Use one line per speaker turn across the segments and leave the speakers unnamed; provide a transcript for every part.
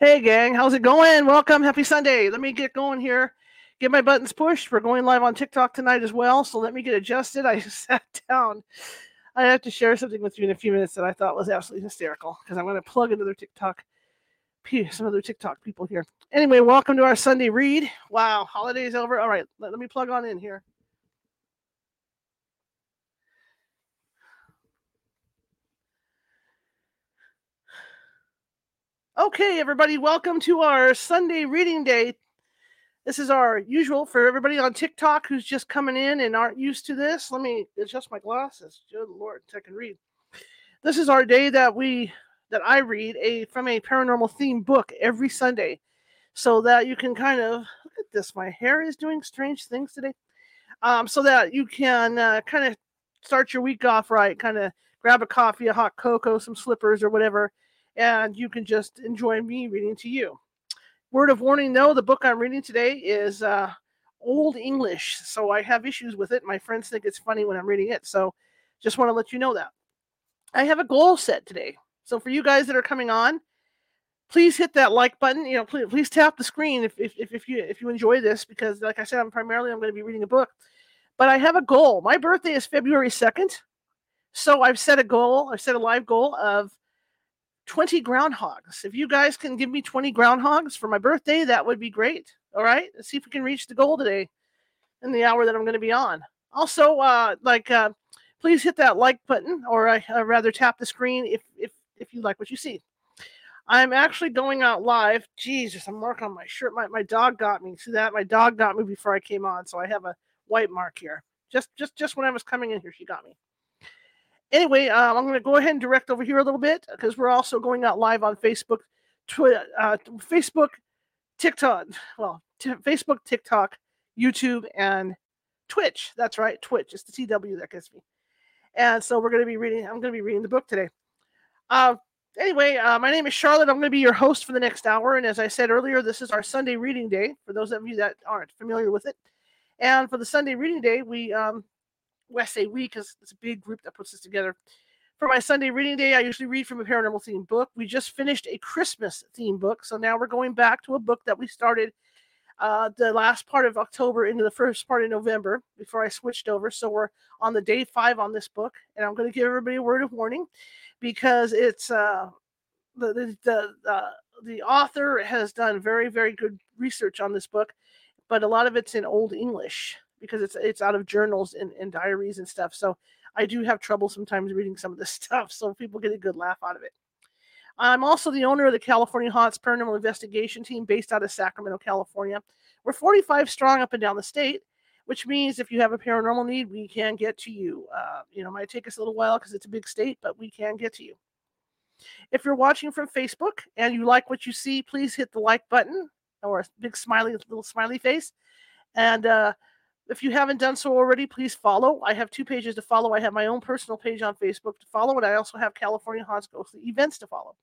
Hey, gang, how's it going? Welcome. Happy Sunday. Let me get going here. Get my buttons pushed. We're going live on TikTok tonight as well. So let me get adjusted. I sat down. I have to share something with you in a few minutes that I thought was absolutely hysterical because I'm going to plug into their TikTok, some other TikTok people here. Anyway, welcome to our Sunday read. Wow, holiday's over. All right, let, let me plug on in here. Okay, everybody, welcome to our Sunday reading day. This is our usual for everybody on TikTok who's just coming in and aren't used to this. Let me adjust my glasses. Good Lord, I can read. This is our day that we that I read a from a paranormal theme book every Sunday, so that you can kind of look at this. My hair is doing strange things today, um, so that you can uh, kind of start your week off right. Kind of grab a coffee, a hot cocoa, some slippers, or whatever and you can just enjoy me reading to you. Word of warning though, the book I'm reading today is uh, Old English, so I have issues with it. My friends think it's funny when I'm reading it, so just want to let you know that. I have a goal set today. So for you guys that are coming on, please hit that like button. You know, please, please tap the screen if, if, if you if you enjoy this because, like I said, I'm primarily I'm going to be reading a book, but I have a goal. My birthday is February second, so I've set a goal. I've set a live goal of 20 groundhogs. If you guys can give me 20 groundhogs for my birthday, that would be great. All right. Let's see if we can reach the goal today in the hour that I'm going to be on. Also, uh, like, uh, please hit that like button or I uh, rather tap the screen if, if, if you like what you see. I'm actually going out live. Jesus, I'm marking on my shirt. My, my dog got me. See that? My dog got me before I came on. So I have a white mark here. Just, just, just when I was coming in here, she got me anyway, um, I'm going to go ahead and direct over here a little bit because we're also going out live on Facebook, Twitter, uh, Facebook, TikTok, well, t- Facebook, TikTok, YouTube, and Twitch. That's right, Twitch. It's the TW that gets me. And so we're going to be reading. I'm going to be reading the book today. Uh, anyway, uh, my name is Charlotte. I'm going to be your host for the next hour. And as I said earlier, this is our Sunday reading day for those of you that aren't familiar with it. And for the Sunday reading day, we um, I say we because it's a big group that puts this together. For my Sunday reading day, I usually read from a paranormal theme book. We just finished a Christmas theme book, so now we're going back to a book that we started uh, the last part of October into the first part of November before I switched over. So we're on the day five on this book, and I'm going to give everybody a word of warning because it's uh, the the the, uh, the author has done very very good research on this book, but a lot of it's in Old English because it's it's out of journals and, and diaries and stuff. So I do have trouble sometimes reading some of this stuff. So people get a good laugh out of it. I'm also the owner of the California Haunts Paranormal Investigation Team based out of Sacramento, California. We're 45 strong up and down the state, which means if you have a paranormal need, we can get to you. Uh, you know, might take us a little while because it's a big state, but we can get to you. If you're watching from Facebook and you like what you see, please hit the like button or a big smiley little smiley face. And uh, if you haven't done so already, please follow. I have two pages to follow. I have my own personal page on Facebook to follow, and I also have California Haunts Ghostly events to follow.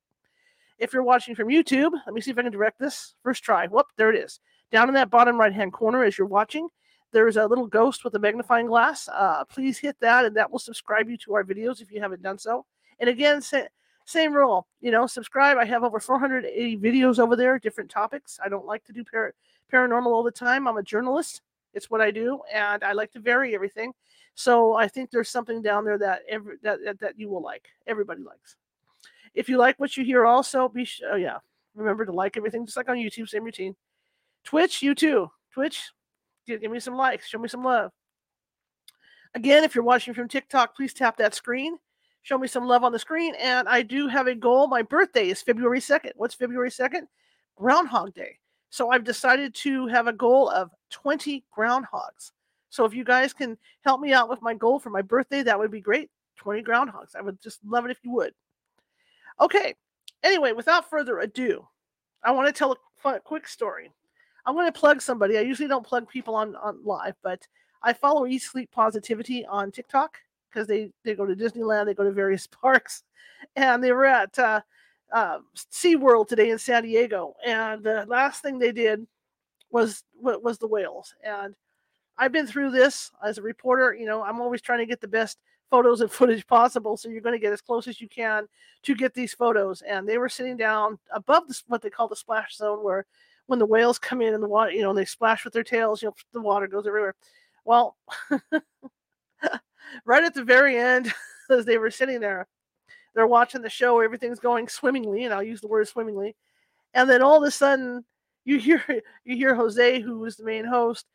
If you're watching from YouTube, let me see if I can direct this. First try. Whoop, there it is. Down in that bottom right hand corner as you're watching, there's a little ghost with a magnifying glass. Uh, please hit that, and that will subscribe you to our videos if you haven't done so. And again, sa- same rule. You know, subscribe. I have over 480 videos over there, different topics. I don't like to do par- paranormal all the time. I'm a journalist. It's what I do, and I like to vary everything. So I think there's something down there that every that that, that you will like. Everybody likes. If you like what you hear, also be sh- oh yeah, remember to like everything, just like on YouTube, same routine. Twitch, you too. Twitch, give, give me some likes, show me some love. Again, if you're watching from TikTok, please tap that screen. Show me some love on the screen. And I do have a goal. My birthday is February 2nd. What's February 2nd? Groundhog Day. So I've decided to have a goal of 20 groundhogs. So if you guys can help me out with my goal for my birthday, that would be great. 20 groundhogs. I would just love it if you would. Okay. Anyway, without further ado, I want to tell a quick story. I'm going to plug somebody. I usually don't plug people on, on live, but I follow Eat Sleep Positivity on TikTok because they, they go to Disneyland, they go to various parks, and they were at uh, uh, SeaWorld today in San Diego, and the last thing they did was was the whales. And I've been through this as a reporter. You know, I'm always trying to get the best photos and footage possible. So you're going to get as close as you can to get these photos. And they were sitting down above what they call the splash zone, where when the whales come in and the water, you know, they splash with their tails, you know, the water goes everywhere. Well, right at the very end, as they were sitting there, they're watching the show, everything's going swimmingly, and I'll use the word swimmingly. And then all of a sudden, you hear you hear Jose, who was the main host,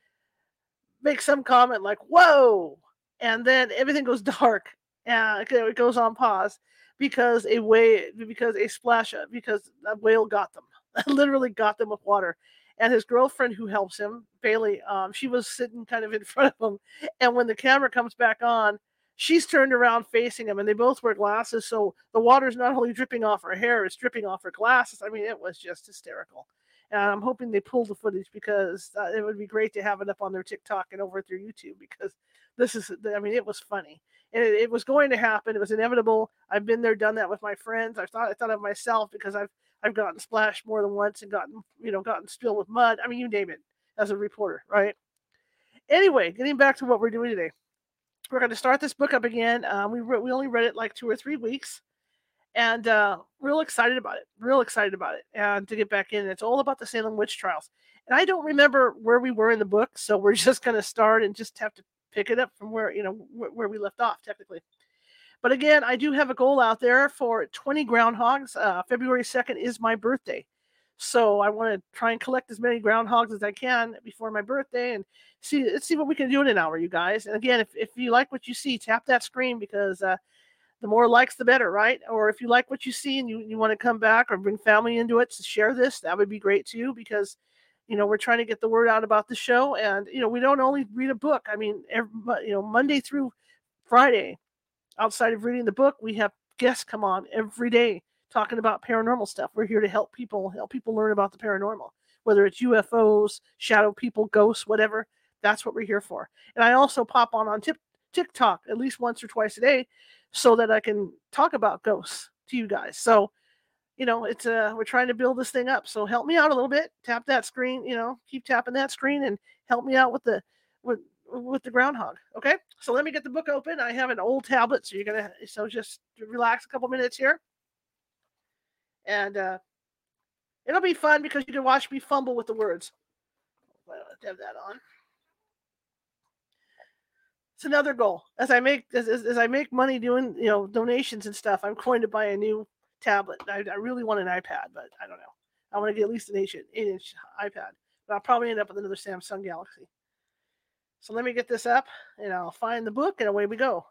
make some comment like "Whoa," and then everything goes dark and it goes on pause because a way because a splash because a whale got them, literally got them with water. And his girlfriend, who helps him, Bailey, um, she was sitting kind of in front of him. And when the camera comes back on, she's turned around facing him, and they both wear glasses, so the water's not only dripping off her hair, it's dripping off her glasses. I mean, it was just hysterical. And I'm hoping they pull the footage because uh, it would be great to have it up on their TikTok and over at their YouTube because this is, I mean, it was funny and it, it was going to happen. It was inevitable. I've been there, done that with my friends. I thought, I thought of myself because I've, I've gotten splashed more than once and gotten, you know, gotten spilled with mud. I mean, you name it as a reporter, right? Anyway, getting back to what we're doing today. We're going to start this book up again. Um, we, re- we only read it like two or three weeks and uh, real excited about it. Real excited about it, and to get back in. It's all about the Salem witch trials, and I don't remember where we were in the book, so we're just going to start and just have to pick it up from where you know where, where we left off technically. But again, I do have a goal out there for 20 groundhogs. Uh, February 2nd is my birthday. So I want to try and collect as many groundhogs as I can before my birthday and see let's see what we can do in an hour, you guys. And again, if, if you like what you see, tap that screen because uh, the more likes the better right? Or if you like what you see and you, you want to come back or bring family into it to share this that would be great too because you know we're trying to get the word out about the show and you know we don't only read a book. I mean every, you know monday through friday outside of reading the book we have guests come on every day talking about paranormal stuff we're here to help people help people learn about the paranormal whether it's ufos shadow people ghosts whatever that's what we're here for and i also pop on on tip, tiktok at least once or twice a day so that I can talk about ghosts to you guys. So, you know, it's uh we're trying to build this thing up. So help me out a little bit. Tap that screen, you know, keep tapping that screen and help me out with the with with the groundhog. Okay. So let me get the book open. I have an old tablet, so you're gonna so just relax a couple minutes here. And uh it'll be fun because you can watch me fumble with the words. I have that on. It's another goal. As i make as, as, i make money doing you know donations and stuff i'm going to buy a new tablet. I, I really want an ipad but i don't know. I want to get at least an 8 inch ipad but i'll probably end up with another samsung galaxy. So let me get this up and i'll find the book and away we go.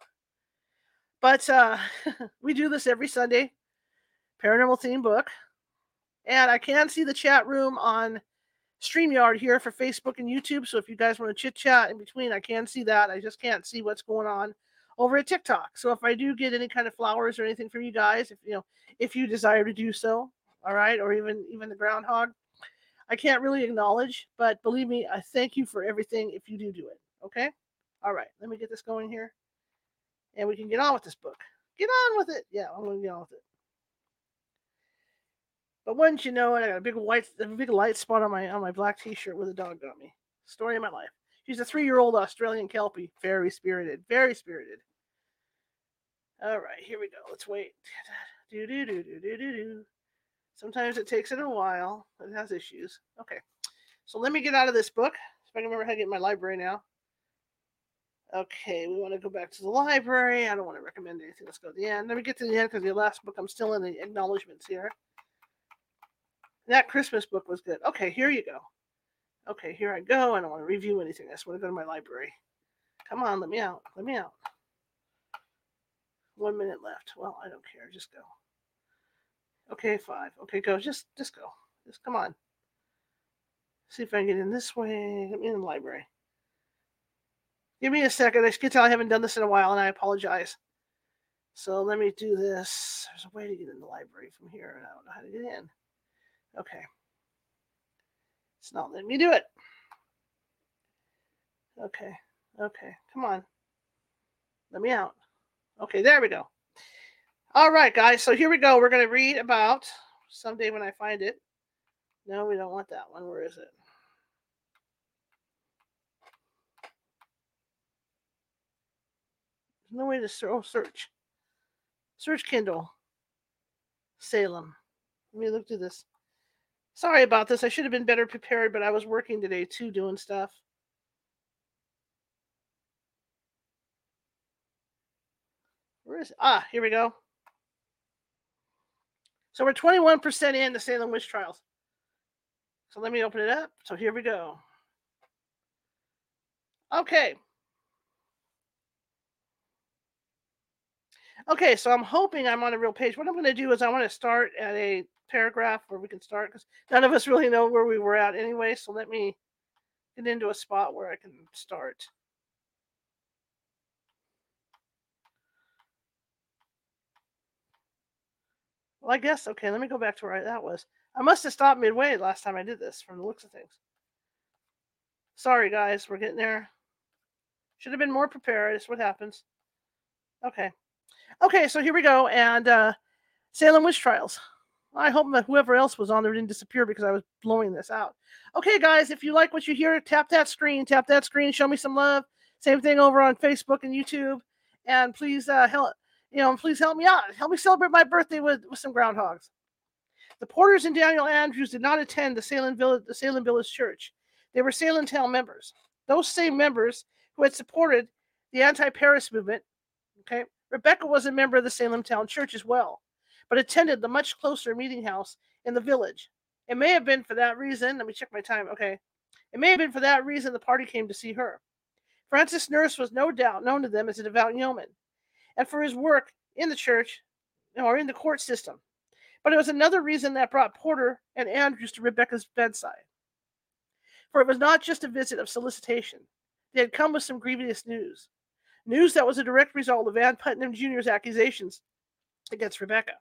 But uh we do this every sunday paranormal theme book and i can see the chat room on StreamYard here for Facebook and YouTube. So if you guys want to chit chat in between, I can see that. I just can't see what's going on over at TikTok. So if I do get any kind of flowers or anything from you guys, if you know, if you desire to do so, all right, or even even the groundhog, I can't really acknowledge, but believe me, I thank you for everything if you do do it. Okay, all right, let me get this going here, and we can get on with this book. Get on with it. Yeah, I'm to get on with it. But once you know it, I got a big white, a big light spot on my on my black T-shirt where the dog got me. Story of my life. She's a three-year-old Australian Kelpie, very spirited, very spirited. All right, here we go. Let's wait. Do do do do do do do. Sometimes it takes it a while. It has issues. Okay, so let me get out of this book. If I can remember how to get my library now. Okay, we want to go back to the library. I don't want to recommend anything. Let's go to the end. Let me get to the end because the last book I'm still in the acknowledgments here. That Christmas book was good. Okay, here you go. Okay, here I go. I don't want to review anything. I just want to go to my library. Come on, let me out. Let me out. One minute left. Well, I don't care. Just go. Okay, five. Okay, go. Just just go. Just come on. See if I can get in this way. Get me in the library. Give me a second. I can tell I haven't done this in a while, and I apologize. So let me do this. There's a way to get in the library from here, and I don't know how to get in. Okay. It's not letting me do it. Okay. Okay. Come on. Let me out. Okay, there we go. All right, guys. So here we go. We're going to read about someday when I find it. No, we don't want that one. Where is it? There's no way to ser- oh, search. Search Kindle. Salem. Let me look through this. Sorry about this. I should have been better prepared, but I was working today too, doing stuff. Where is Ah, here we go. So we're 21% in the Salem witch trials. So let me open it up. So here we go. Okay. Okay, so I'm hoping I'm on a real page. What I'm going to do is I want to start at a paragraph where we can start because none of us really know where we were at anyway. So let me get into a spot where I can start. Well, I guess, okay, let me go back to where that was. I must have stopped midway last time I did this from the looks of things. Sorry, guys, we're getting there. Should have been more prepared. That's what happens. Okay. Okay, so here we go. And uh, Salem Witch Trials. I hope that whoever else was on there didn't disappear because I was blowing this out. Okay, guys, if you like what you hear, tap that screen, tap that screen, show me some love. Same thing over on Facebook and YouTube. And please uh, help, you know, please help me out. Help me celebrate my birthday with, with some groundhogs. The Porters and Daniel Andrews did not attend the Salem Village, the Salem Village Church. They were Salem Town members. Those same members who had supported the anti-Parris movement. Okay, Rebecca was a member of the Salem Town Church as well but attended the much closer meeting house in the village. It may have been for that reason. Let me check my time. Okay. It may have been for that reason the party came to see her. Francis Nurse was no doubt known to them as a devout yeoman and for his work in the church or in the court system. But it was another reason that brought Porter and Andrews to Rebecca's bedside. For it was not just a visit of solicitation, they had come with some grievous news. News that was a direct result of Ann Putnam Jr.'s accusations against Rebecca.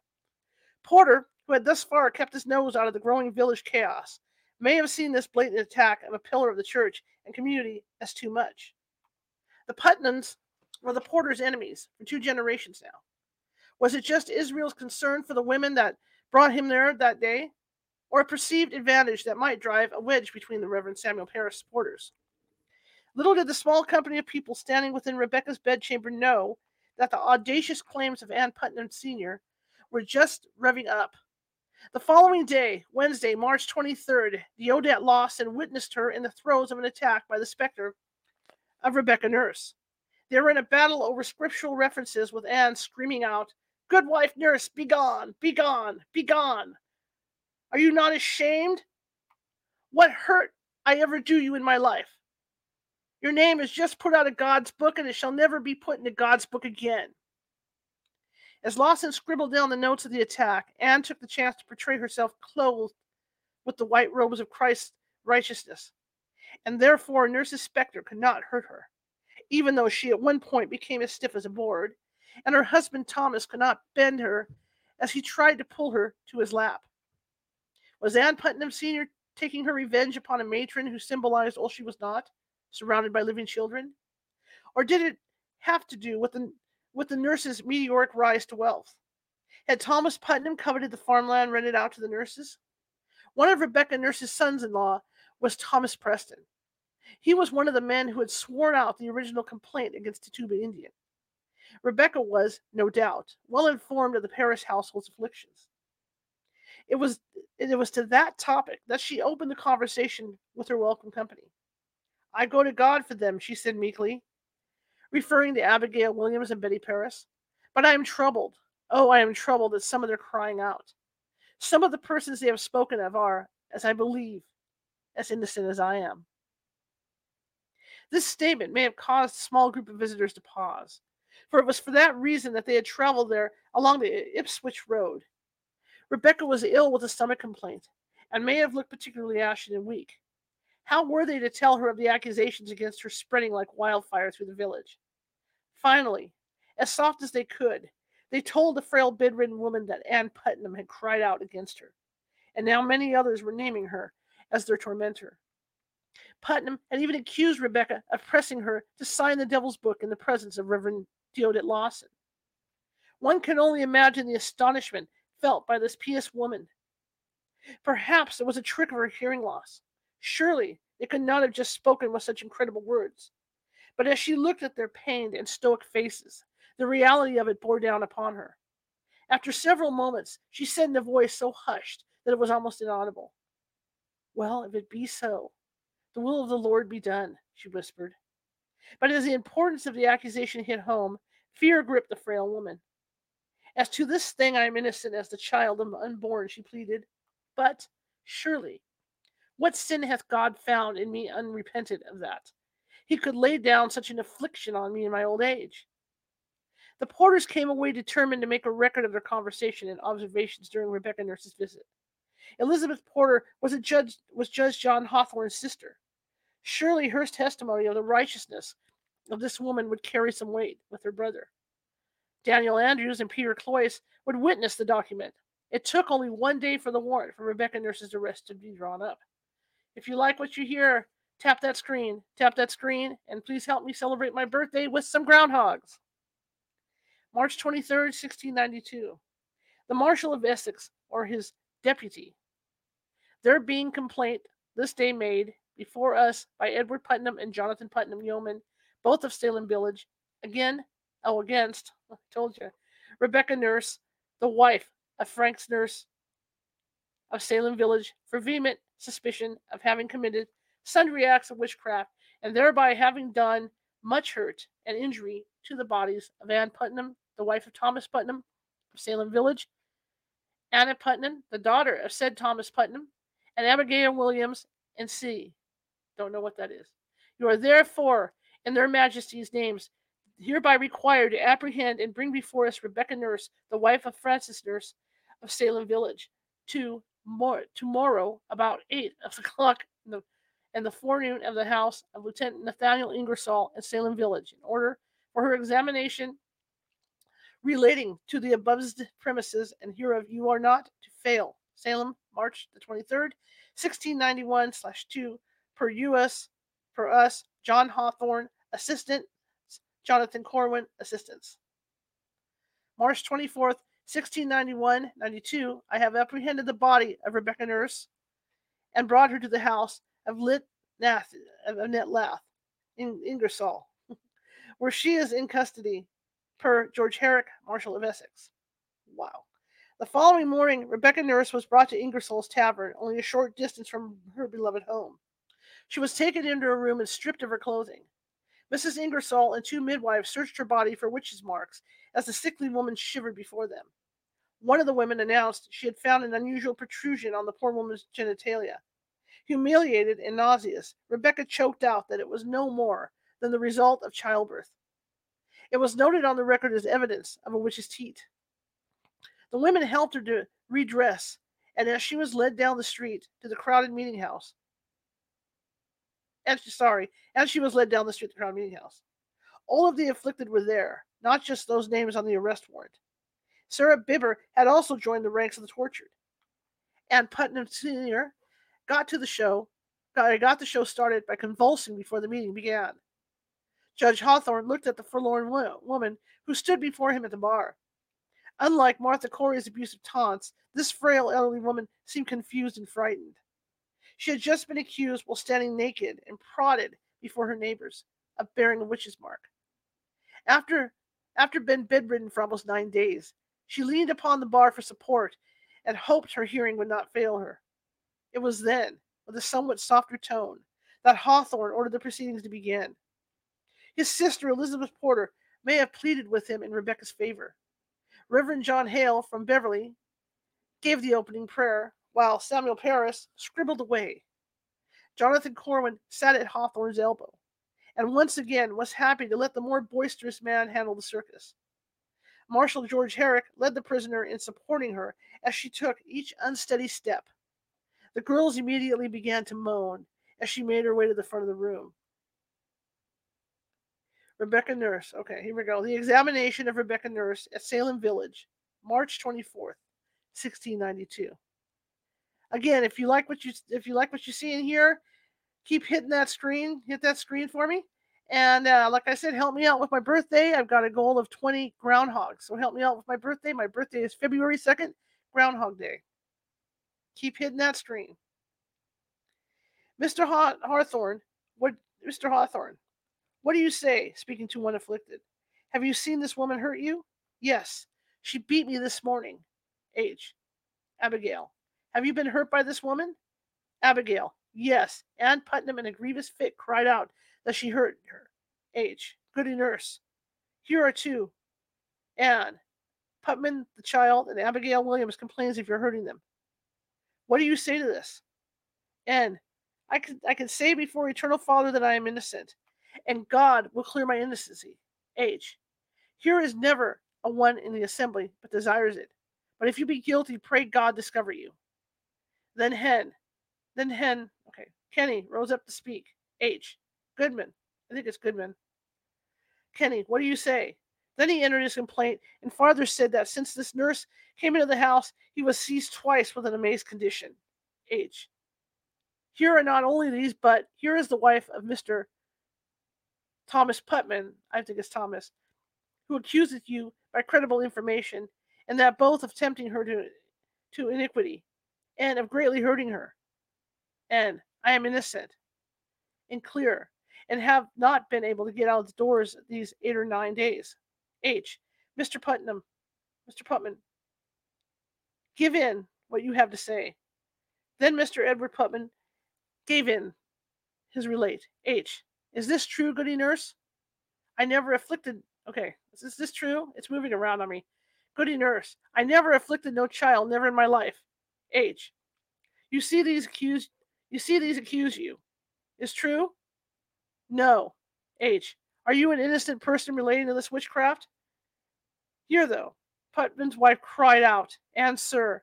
Porter, who had thus far kept his nose out of the growing village chaos, may have seen this blatant attack of a pillar of the church and community as too much. The Putnams were the Porter's enemies for two generations now. Was it just Israel's concern for the women that brought him there that day, or a perceived advantage that might drive a wedge between the Reverend Samuel Parris supporters? Little did the small company of people standing within Rebecca's bedchamber know that the audacious claims of Ann Putnam Sr were just revving up. The following day, Wednesday, March 23rd, Deodat Lawson witnessed her in the throes of an attack by the specter of Rebecca Nurse. They were in a battle over scriptural references, with Anne screaming out, Good wife, nurse, be gone, be gone, be gone. Are you not ashamed? What hurt I ever do you in my life? Your name is just put out of God's book, and it shall never be put into God's book again. As Lawson scribbled down the notes of the attack, Anne took the chance to portray herself clothed with the white robes of Christ's righteousness, and therefore Nurse's specter could not hurt her, even though she at one point became as stiff as a board, and her husband Thomas could not bend her as he tried to pull her to his lap. Was Anne Putnam Sr. taking her revenge upon a matron who symbolized all she was not, surrounded by living children? Or did it have to do with the with the nurses' meteoric rise to wealth. Had Thomas Putnam coveted the farmland rented out to the nurses? One of Rebecca Nurse's sons in law was Thomas Preston. He was one of the men who had sworn out the original complaint against the Tituba Indian. Rebecca was, no doubt, well informed of the Parris household's afflictions. It was it was to that topic that she opened the conversation with her welcome company. I go to God for them, she said meekly referring to Abigail Williams and Betty Parris. But I am troubled. Oh, I am troubled at some of their crying out. Some of the persons they have spoken of are, as I believe, as innocent as I am. This statement may have caused a small group of visitors to pause, for it was for that reason that they had traveled there along the Ipswich Road. Rebecca was ill with a stomach complaint and may have looked particularly ashen and weak. How were they to tell her of the accusations against her spreading like wildfire through the village? Finally, as soft as they could, they told the frail bedridden woman that Ann Putnam had cried out against her, and now many others were naming her as their tormentor. Putnam had even accused Rebecca of pressing her to sign the devil's book in the presence of Reverend Deodat Lawson. One can only imagine the astonishment felt by this pious woman. Perhaps it was a trick of her hearing loss. Surely they could not have just spoken with such incredible words. But as she looked at their pained and stoic faces, The reality of it bore down upon her. After several moments, she said in a voice so hushed that it was almost inaudible, Well, if it be so, the will of the Lord be done, she whispered. But as the importance of the accusation hit home, fear gripped the frail woman. As to this thing, I am innocent as the child of unborn, she pleaded. But surely, what sin hath God found in me unrepented of that? He could lay down such an affliction on me in my old age. The porters came away determined to make a record of their conversation and observations during Rebecca Nurse's visit. Elizabeth Porter was a judge was Judge John Hathorne's sister. Surely her testimony of the righteousness of this woman would carry some weight with her brother. Daniel Andrews and Peter Cloyce would witness the document. It took only one day for the warrant for Rebecca Nurse's arrest to be drawn up. If you like what you hear, tap that screen, tap that screen, and please help me celebrate my birthday with some groundhogs. March 23rd, 1692. The Marshal of Essex, or his deputy, there being complaint this day made before us by Edward Putnam and Jonathan Putnam Yeoman, both of Salem Village, again, oh, against, I told you, Rebecca Nurse, the wife of Frank's nurse of Salem Village, for vehement suspicion of having committed sundry acts of witchcraft and thereby having done much hurt and injury to the bodies of Ann Putnam, the wife of Thomas Putnam of Salem Village, Anna Putnam, the daughter of said Thomas Putnam, and Abigail Williams and C. Don't know what that is. You are therefore, in their majesties' names, hereby required to apprehend and bring before us Rebecca Nurse, the wife of Francis Nurse of Salem Village, to more tomorrow about eight of o'clock in the, in the forenoon of the house of Lieutenant Nathaniel Ingersoll in Salem Village, in order for her examination relating to the above premises, and hereof you are not to fail. Salem, March the 23rd, 1691 slash 2, per US, per us, John Hawthorne, assistant, Jonathan Corwin, assistants. March 24th, 1691 92, I have apprehended the body of Rebecca Nurse and brought her to the house of Lit Nath, of Annette Lath in Ingersoll, where she is in custody per George Herrick, Marshal of Essex. Wow. The following morning, Rebecca Nurse was brought to Ingersoll's Tavern, only a short distance from her beloved home. She was taken into a room and stripped of her clothing. Mrs. Ingersoll and two midwives searched her body for witches' marks as the sickly woman shivered before them. One of the women announced she had found an unusual protrusion on the poor woman's genitalia. Humiliated and nauseous, Rebecca choked out that it was no more than the result of childbirth. It was noted on the record as evidence of a witch's teat. The women helped her to redress, and as she was led down the street to the crowded meeting house, and she, sorry, as she was led down the street to the crowded meeting house, all of the afflicted were there, not just those names on the arrest warrant. Sarah Bibber had also joined the ranks of the tortured. Ann Putnam Sr. got to the show, got, got the show started by convulsing before the meeting began. Judge Hawthorne looked at the forlorn woman who stood before him at the bar. Unlike Martha Corey's abusive taunts, this frail elderly woman seemed confused and frightened. She had just been accused while standing naked and prodded before her neighbors of bearing a witch's mark. After after being bedridden for almost nine days, she leaned upon the bar for support and hoped her hearing would not fail her. It was then, with a somewhat softer tone, that Hawthorne ordered the proceedings to begin. His sister, Elizabeth Porter, may have pleaded with him in Rebecca's favor. Reverend John Hale from Beverly gave the opening prayer, while Samuel Parris scribbled away. Jonathan Corwin sat at Hawthorne's elbow, and once again was happy to let the more boisterous man handle the circus. Marshal George Herrick led the prisoner in supporting her as she took each unsteady step. The girls immediately began to moan as she made her way to the front of the room. Rebecca Nurse. Okay, here we go. The examination of Rebecca Nurse at Salem Village, March 24th, 1692. Again, if you like what you if you like what you see in here, keep hitting that screen. Hit that screen for me. And uh, like I said, help me out with my birthday. I've got a goal of 20 groundhogs. So help me out with my birthday. My birthday is February 2nd, Groundhog Day. Keep hitting that screen. Mr. Hawthorne, what Mr. Hawthorne, what do you say, speaking to one afflicted? Have you seen this woman hurt you? Yes. She beat me this morning. H. Abigail. Have you been hurt by this woman? Abigail. Yes. Ann Putnam, in a grievous fit, cried out that she hurt her. H. Goody nurse. Here are two. Anne. Putnam, the child, and Abigail Williams complains if you're hurting them. What do you say to this? N. I can I can say before eternal Father that I am innocent, and God will clear my innocency. H. Here is never a one in the assembly, but desires it. But if you be guilty, pray God discover you. Then Hen. Then Hen. Okay. Kenny rose up to speak. H. Goodman. I think it's Goodman. Kenny, what do you say? Then he entered his complaint and farther said that since this nurse came into the house, he was seized twice with an amazed condition. H. Here are not only these, but here is the wife of Mr. Thomas Putman, I think it's Thomas, who accuseth you by credible information, and that both of tempting her to, to iniquity, and of greatly hurting her. And I am innocent and clear, and have not been able to get out of the doors these eight or nine days. H. Mr. Putnam, Mr. Putman, give in what you have to say. Then Mr. Edward Putman gave in his relate. H. Is this true, goody nurse? I never afflicted. Okay, is this true? It's moving around on me. Goody nurse, I never afflicted no child, never in my life. H. You see these accused. You see these accuse you. Is true? No. H. Are you an innocent person relating to this witchcraft? Here, though, Putman's wife cried out, And, sir,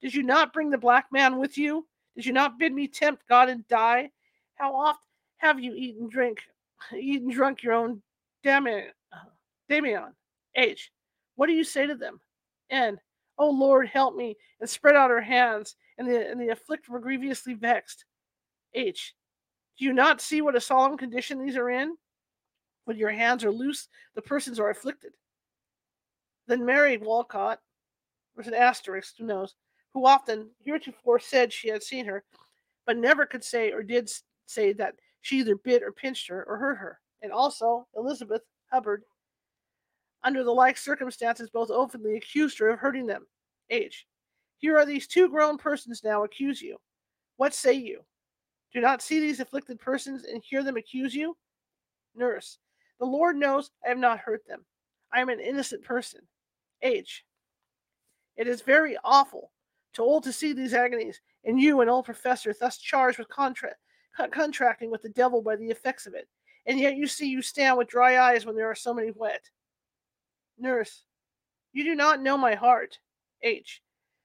did you not bring the black man with you? Did you not bid me tempt God and die? How oft have you eaten, drink, eaten, drunk your own Damian? Damian. H. What do you say to them? N. Oh Lord, help me, and spread out her hands, and the and the afflicted were grievously vexed. H. Do you not see what a solemn condition these are in? When your hands are loose, the persons are afflicted. Then Mary Walcott, there's an asterisk, who knows, who often heretofore said she had seen her, but never could say or did say that she either bit or pinched her or hurt her. And also Elizabeth Hubbard, under the like circumstances, both openly accused her of hurting them. H. Here are these two grown persons now accuse you. What say you? Do not see these afflicted persons and hear them accuse you? Nurse. The Lord knows I have not hurt them. I am an innocent person. H. It is very awful too old to see these agonies, and you, an old professor, thus charged with contra- contracting with the devil by the effects of it, and yet you see you stand with dry eyes when there are so many wet. Nurse, you do not know my heart. H.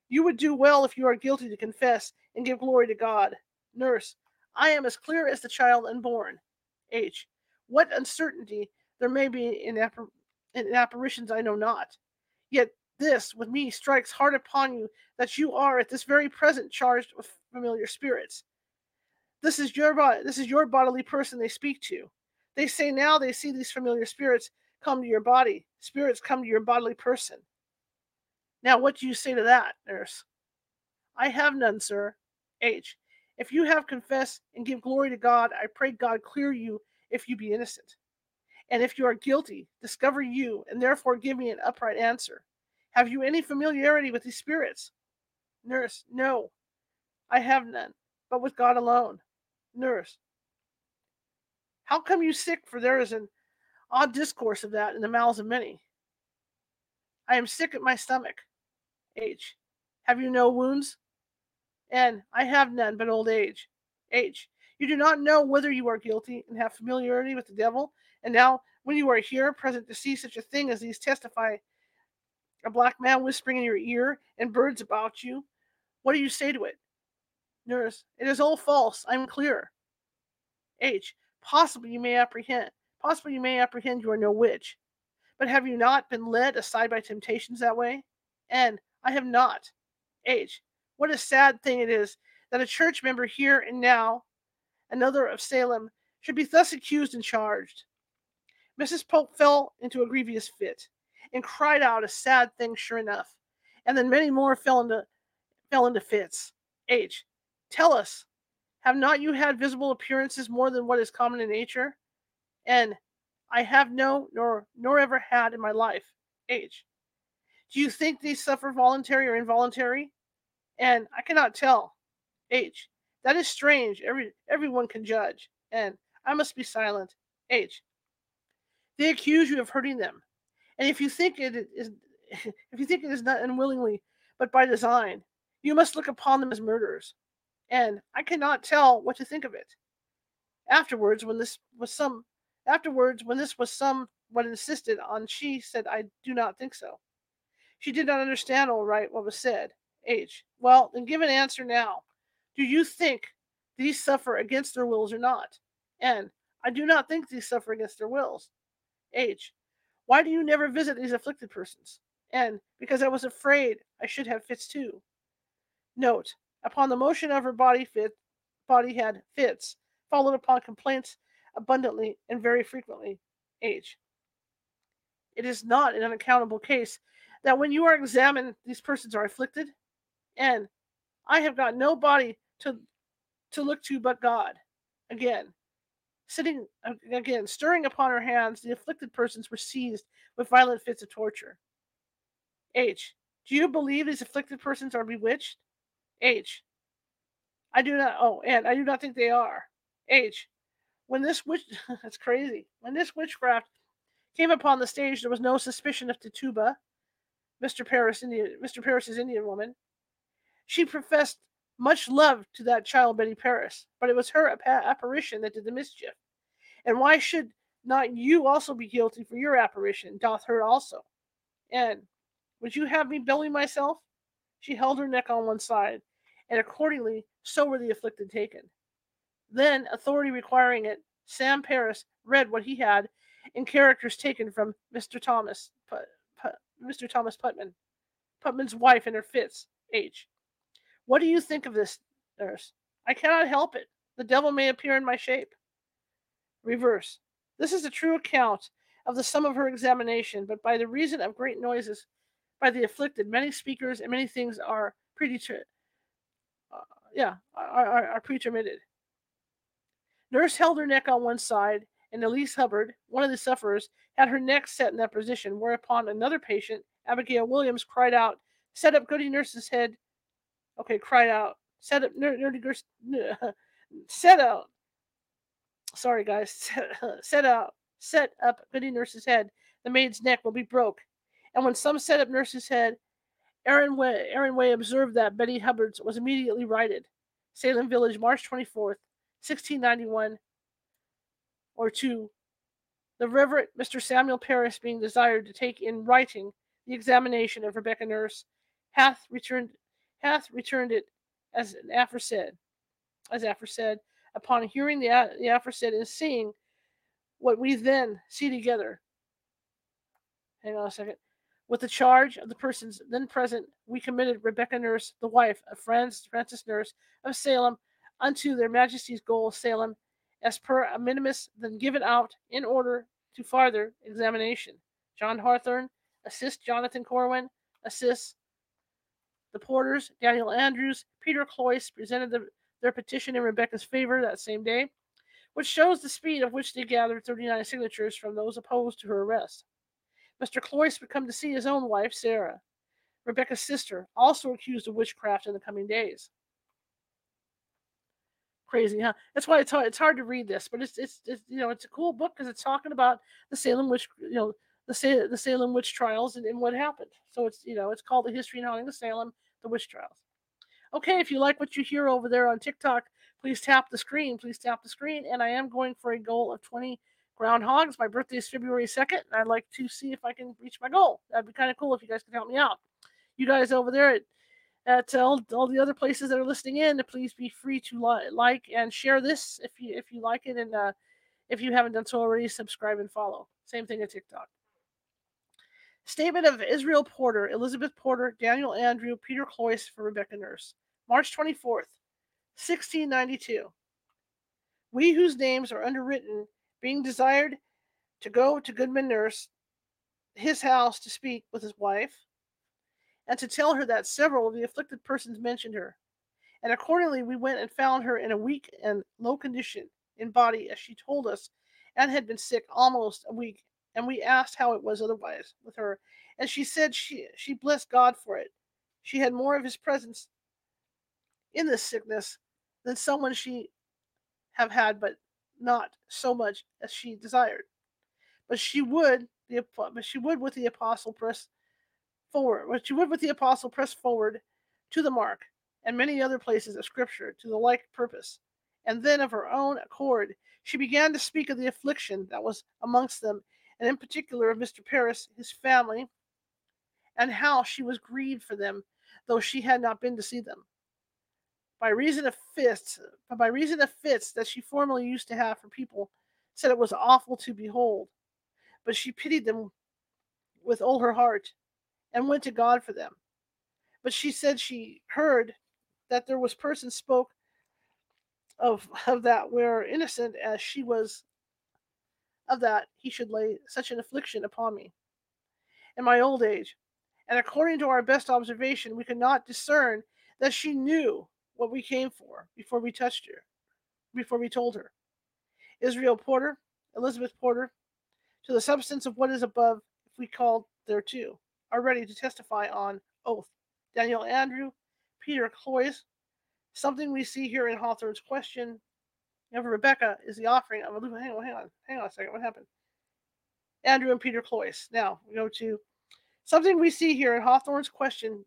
You would do well if you are guilty to confess and give glory to God. Nurse, I am as clear as the child unborn. H. What uncertainty there may be in, appar- in apparitions I know not. Yet this with me strikes hard upon you that you are at this very present charged with familiar spirits. This is your body, this is your bodily person they speak to. They say now they see these familiar spirits come to your body. Spirits come to your bodily person. Now, what do you say to that, nurse? I have none, sir. H. If you have confessed and give glory to God, I pray God clear you if you be innocent. And if you are guilty, discover you, and therefore give me an upright answer. Have you any familiarity with these spirits? Nurse, no, I have none, but with God alone. Nurse, how come you sick? For there is an odd discourse of that in the mouths of many. I am sick at my stomach. H. Have you no wounds? N. I have none but old age. H. You do not know whether you are guilty and have familiarity with the devil, and now, when you are here present to see such a thing as these testify a black man whispering in your ear, and birds about you. What do you say to it? Nurse, it is all false. I am clear. H, possibly you may apprehend, possibly you may apprehend you are no witch. But have you not been led aside by temptations that way? N, I have not. H, what a sad thing it is that a church member here and now, another of Salem, should be thus accused and charged. Mrs. Pope fell into a grievous fit and cried out a sad thing sure enough. And then many more fell into fell into fits. H. Tell us, have not you had visible appearances more than what is common in nature? N. I have no nor nor ever had in my life. H. Do you think these suffer voluntary or involuntary? And I cannot tell. H. That is strange. Every everyone can judge. And I must be silent. H. They accuse you of hurting them. And if you think it is if you think it is not unwillingly, but by design, you must look upon them as murderers. And I cannot tell what to think of it. Afterwards, when this was some afterwards, when this was somewhat insisted on, she said, I do not think so. She did not understand all right what was said. H. Well, then give an answer now. Do you think these suffer against their wills or not? N. I do not think these suffer against their wills. H. Why do you never visit these afflicted persons? N. Because I was afraid I should have fits too. Note: Upon the motion of her body fit body had fits, followed upon complaints abundantly and very frequently. H. It is not an unaccountable case that when you are examined, these persons are afflicted. N. I have got no body to to look to but God. Again, sitting uh, again, stirring upon her hands, the afflicted persons were seized with violent fits of torture. H. Do you believe these afflicted persons are bewitched? H. I do not. Oh, and I do not think they are. H. When this witch, that's crazy. When this witchcraft came upon the stage, there was no suspicion of Tituba, Mr. Parris, Indian, Mr. Parris's Indian woman. She professed much love to that child Betty Parris, but it was her apparition that did the mischief. And why should not you also be guilty for your apparition? Doth her also. And would you have me belly myself? She held her neck on one side, and accordingly so were the afflicted taken. Then, authority requiring it, Sam Parris read what he had in characters taken from Mr. Thomas, Put, Put, Mr. Thomas Putman, Putman's wife in her fits. H. What do you think of this, nurse? I cannot help it. The devil may appear in my shape. Reverse. This is a true account of the sum of her examination, but by the reason of great noises by the afflicted, many speakers and many things are pretty, uh, yeah, are, are, are pretermitted. Nurse held her neck on one side, and Elise Hubbard, one of the sufferers, had her neck set in that position, whereupon another patient, Abigail Williams, cried out, Set up Goody Nurse's head. Okay, cried out, Set up Nerdy Nurse, set out. Sorry, guys, set, out, set up Goody Nurse's head. The maid's neck will be broke. And when some set up Nurse's head, Aaron Way, Aaron Way observed that Betty Hubbard's was immediately righted. Salem Village, March 24th, 1691 or 2, the Reverend Mr. Samuel Parris being desired to take in writing the examination of Rebecca Nurse, hath returned hath returned it as aforesaid, as aforesaid, upon hearing the, the aforesaid and seeing what we then see together. Hang on a second. With the charge of the persons then present, we committed Rebecca Nurse, the wife of Francis, Nurse of Salem, unto their majesties' goal Salem, as per a minimus then given out in order to farther examination. John Hawthorne, assist Jonathan Corwin, assist the porters, Daniel Andrews, Peter Cloyce presented the, their petition in Rebecca's favor that same day, which shows the speed of which they gathered 39 signatures from those opposed to her arrest. Mr. Cloyce would come to see his own wife, Sarah, Rebecca's sister, also accused of witchcraft in the coming days crazy, huh? That's why it's hard, it's hard to read this, but it's, it's, it's you know it's a cool book because it's talking about the Salem witch you know the the Salem witch trials and, and what happened. So it's you know it's called the history and haunting of Salem, the witch trials. Okay, if you like what you hear over there on TikTok, please tap the screen. Please tap the screen, and I am going for a goal of 20 groundhogs. My birthday is February 2nd, and I'd like to see if I can reach my goal. That'd be kind of cool if you guys could help me out. You guys over there at at all, all the other places that are listening in. Please be free to li- like and share this if you if you like it, and uh, if you haven't done so already, subscribe and follow. Same thing at TikTok. Statement of Israel Porter, Elizabeth Porter, Daniel Andrew, Peter Cloyce for Rebecca Nurse, March 24th, 1692. We whose names are underwritten, being desired to go to Goodman Nurse, his house to speak with his wife, and to tell her that several of the afflicted persons mentioned her. And accordingly, we went and found her in a weak and low condition in body, as she told us, and had been sick almost a week, and we asked how it was otherwise with her, and she said she she blessed God for it. She had more of His presence in this sickness than someone she have had, but not so much as she desired. But she would the but she would with the apostle press forward. But she would with the apostle press forward to the mark and many other places of Scripture to the like purpose. And then of her own accord she began to speak of the affliction that was amongst them, and in particular of Mr. Parris, his family, and how she was grieved for them, though she had not been to see them. By reason of fits, by reason of fits that she formerly used to have for people, said it was awful to behold. But she pitied them with all her heart, and went to God for them. But she said she heard that there was persons spoke of, of that where innocent as she was of that he should lay such an affliction upon me in my old age. And according to our best observation, we could not discern that she knew what we came for before we touched her, before we told her. Israel Porter, Elizabeth Porter, to the substance of what is above, if we called thereto, are ready to testify on oath. Daniel Andrew, Peter Cloyes, something we see here in Hawthorne's question of Rebecca is the offering of a loop, hang on, hang on, hang on a second, what happened? Andrew and Peter Cloyes. Now we go to something we see here in Hawthorne's question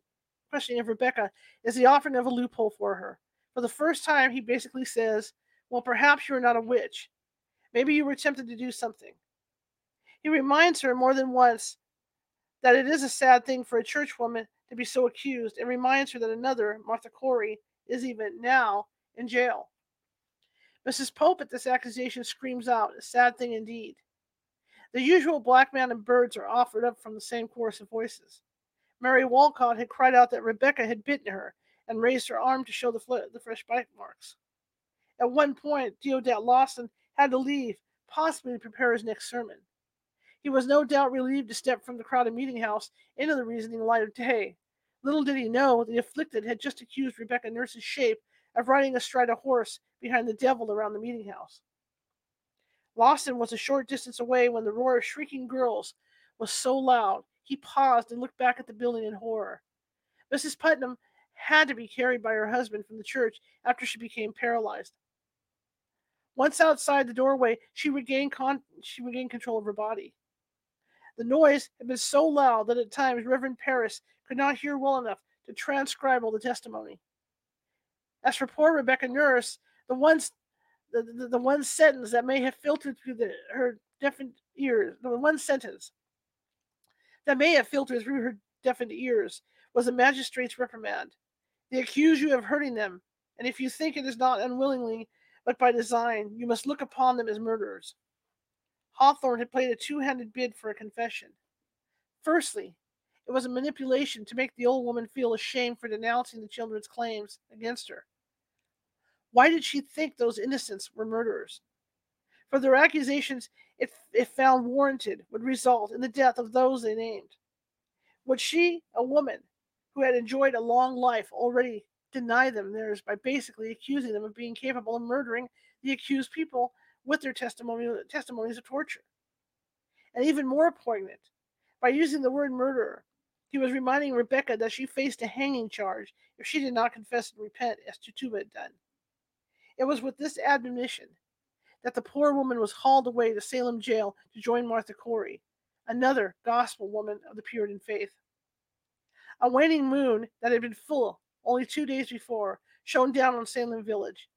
questioning of Rebecca is the offering of a loophole for her. For the first time, he basically says, Well, perhaps you are not a witch. Maybe you were tempted to do something. He reminds her more than once that it is a sad thing for a churchwoman to be so accused and reminds her that another, Martha Corey, is even now in jail. Mrs. Pope at this accusation screams out, A sad thing indeed. The usual black man and birds are offered up from the same chorus of voices. Mary Walcott had cried out that Rebecca had bitten her and raised her arm to show the, fl- the fresh bite marks. At one point, Deodat Lawson had to leave, possibly to prepare his next sermon. He was no doubt relieved to step from the crowded meeting house into the reasoning light of day. Little did he know the afflicted had just accused Rebecca Nurse's shape of riding astride a horse behind the devil around the meeting house. Lawson was a short distance away when the roar of shrieking girls was so loud he paused and looked back at the building in horror. Mrs. Putnam had to be carried by her husband from the church after she became paralyzed. Once outside the doorway, she regained, con- she regained control of her body. The noise had been so loud that at times Reverend Parris could not hear well enough to transcribe all the testimony. As for poor Rebecca Nurse, the one, the, the, the one sentence that may have filtered through the, her deafened ears, the one sentence that may have filtered through her deafened ears was a magistrate's reprimand. They accuse you of hurting them, and if you think it is not unwillingly, but by design, you must look upon them as murderers. Hawthorne had played a two handed bid for a confession. Firstly, it was a manipulation to make the old woman feel ashamed for denouncing the children's claims against her. Why did she think those innocents were murderers? For their accusations, if, if found warranted, would result in the death of those they named. Would she, a woman who had enjoyed a long life, already deny them theirs by basically accusing them of being capable of murdering the accused people with their testimonies of torture? And even more poignant, by using the word murderer, he was reminding Rebecca that she faced a hanging charge if she did not confess and repent as Tituba had done. It was with this admonition that the poor woman was hauled away to Salem jail to join Martha Corey, another gospel woman of the Puritan faith. A waning moon that had been full only two days before shone down on Salem village.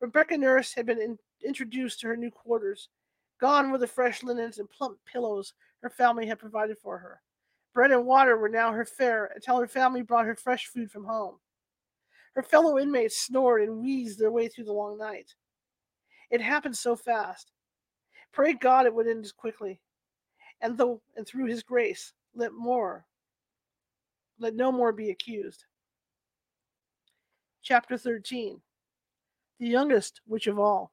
Rebecca Nurse had been in, introduced to her new quarters. Gone were the fresh linens and plump pillows her family had provided for her. Bread and water were now her fare until her family brought her fresh food from home. Her fellow inmates snored and wheezed their way through the long night. It happened so fast. Pray God it would end as quickly. And though and through his grace, let more, let no more be accused. Chapter 13 The youngest witch of all.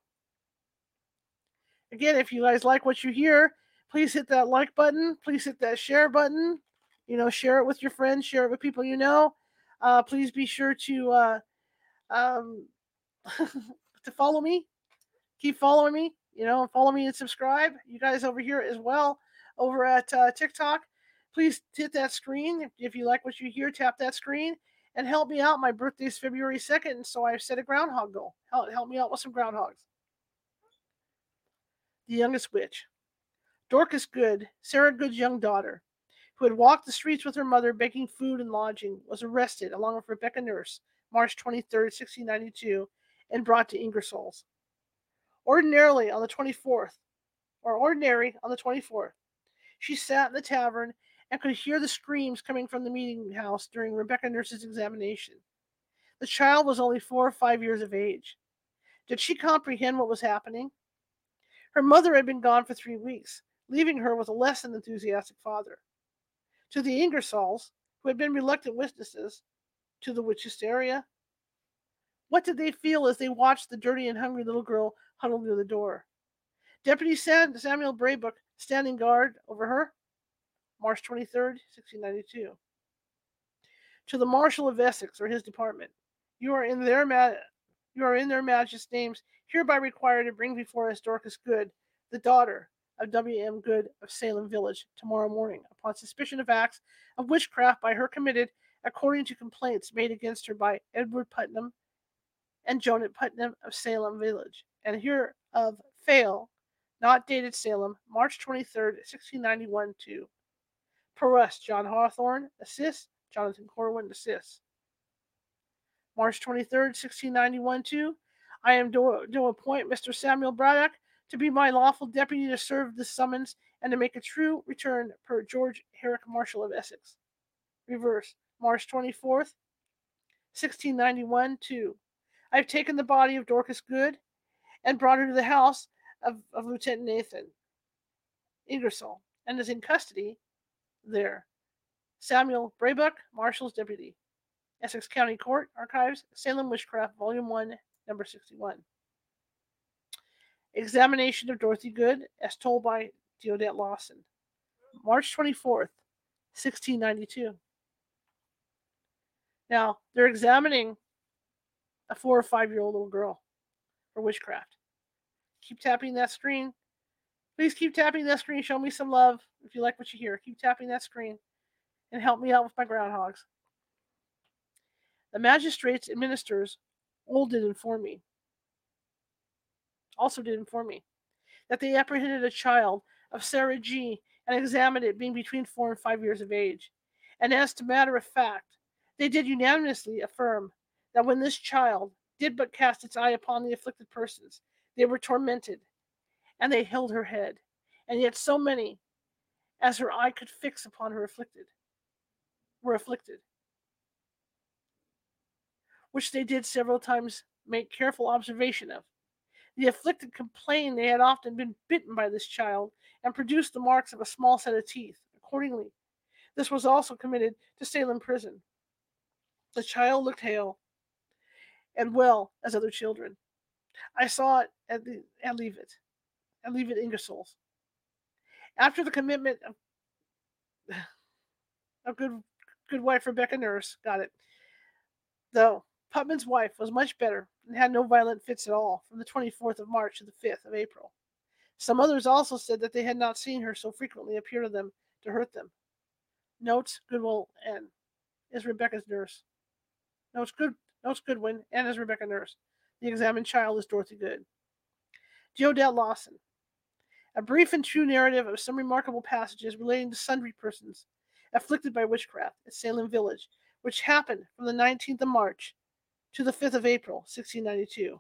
Again, if you guys like what you hear, please hit that like button. Please hit that share button. You know, share it with your friends, share it with people you know. Uh, please be sure to uh, um, to follow me keep following me. you know, follow me and subscribe. You guys over here as well, over at uh, TikTok. Please hit that screen. If, you like what you hear, tap that screen and help me out. My birthday is February 2nd, so I've set a groundhog goal. Help, help me out with some groundhogs. The youngest witch. Dorcas Good, Sarah Good's young daughter, who had walked the streets with her mother begging food and lodging, was arrested along with Rebecca Nurse March 23, 1692, and brought to Ingersolls. Ordinarily on the 24th, or ordinary on the 24th, she sat in the tavern and could hear the screams coming from the meeting house during Rebecca Nurse's examination. The child was only four or five years of age. Did she comprehend what was happening? Her mother had been gone for three weeks, leaving her with a less than enthusiastic father. To the Ingersolls, who had been reluctant witnesses to the witch hysteria, what did they feel as they watched the dirty and hungry little girl huddled near the door? Deputy Samuel Braybrook standing guard over her? March 23, 1692. To the Marshal of Essex or his department, you are in their ma- you are in their majesty's names hereby required to bring before us Dorcas Good, the daughter of W. M. Good of Salem Village, tomorrow morning, upon suspicion of acts of witchcraft by her committed according to complaints made against her by Edward Putnam and Jonet Putnam of Salem Village, and here of Fail, not dated Salem, March 23, 1691 to Perus, John Hawthorne, assist, Jonathan Corwin, assist. March 23, 1691 2, I am to, to appoint Mr. Samuel Braddock to be my lawful deputy to serve the summons and to make a true return per George Herrick Marshal of Essex. Reverse, March 24th, 1691 2. I have taken the body of Dorcas Good and brought her to the house of, of Lieutenant Nathan Ingersoll and is in custody there. Samuel Braybrook, Marshal's Deputy. Essex County Court Archives, Salem Witchcraft, Volume 1, Number 61. Examination of Dorothy Good, as told by Deodat Lawson. March 24th, 1692. Now, they're examining a four or five year old little girl for witchcraft. Keep tapping that screen. Please keep tapping that screen. Show me some love if you like what you hear. Keep tapping that screen and help me out with my groundhogs. The magistrates and ministers all did inform me, also did inform me, that they apprehended a child of Sarah G and examined it being between four and five years of age. And as to matter of fact, they did unanimously affirm that when this child did but cast its eye upon the afflicted persons, they were tormented, and they held her head, and yet so many as her eye could fix upon her afflicted were afflicted, which they did several times make careful observation of. The afflicted complained they had often been bitten by this child and produced the marks of a small set of teeth. Accordingly, this was also committed to Salem prison. The child looked hale and well as other children. I saw it at, the, at Leave It, at Leave It Ingersoll's. After the commitment of, of good, good wife Rebecca Nurse, got it. Though Putnam's wife was much better and had no violent fits at all from the 24th of March to the 5th of April. Some others also said that they had not seen her so frequently appear to them to hurt them. Notes Goodwill N. is Rebecca's nurse. Notes Good Notes Goodwin and is Rebecca Nurse. The examined child is Dorothy Good. Deodat Lawson. A brief and true narrative of some remarkable passages relating to sundry persons afflicted by witchcraft at Salem Village, which happened from the 19th of March to the 5th of April, 1692.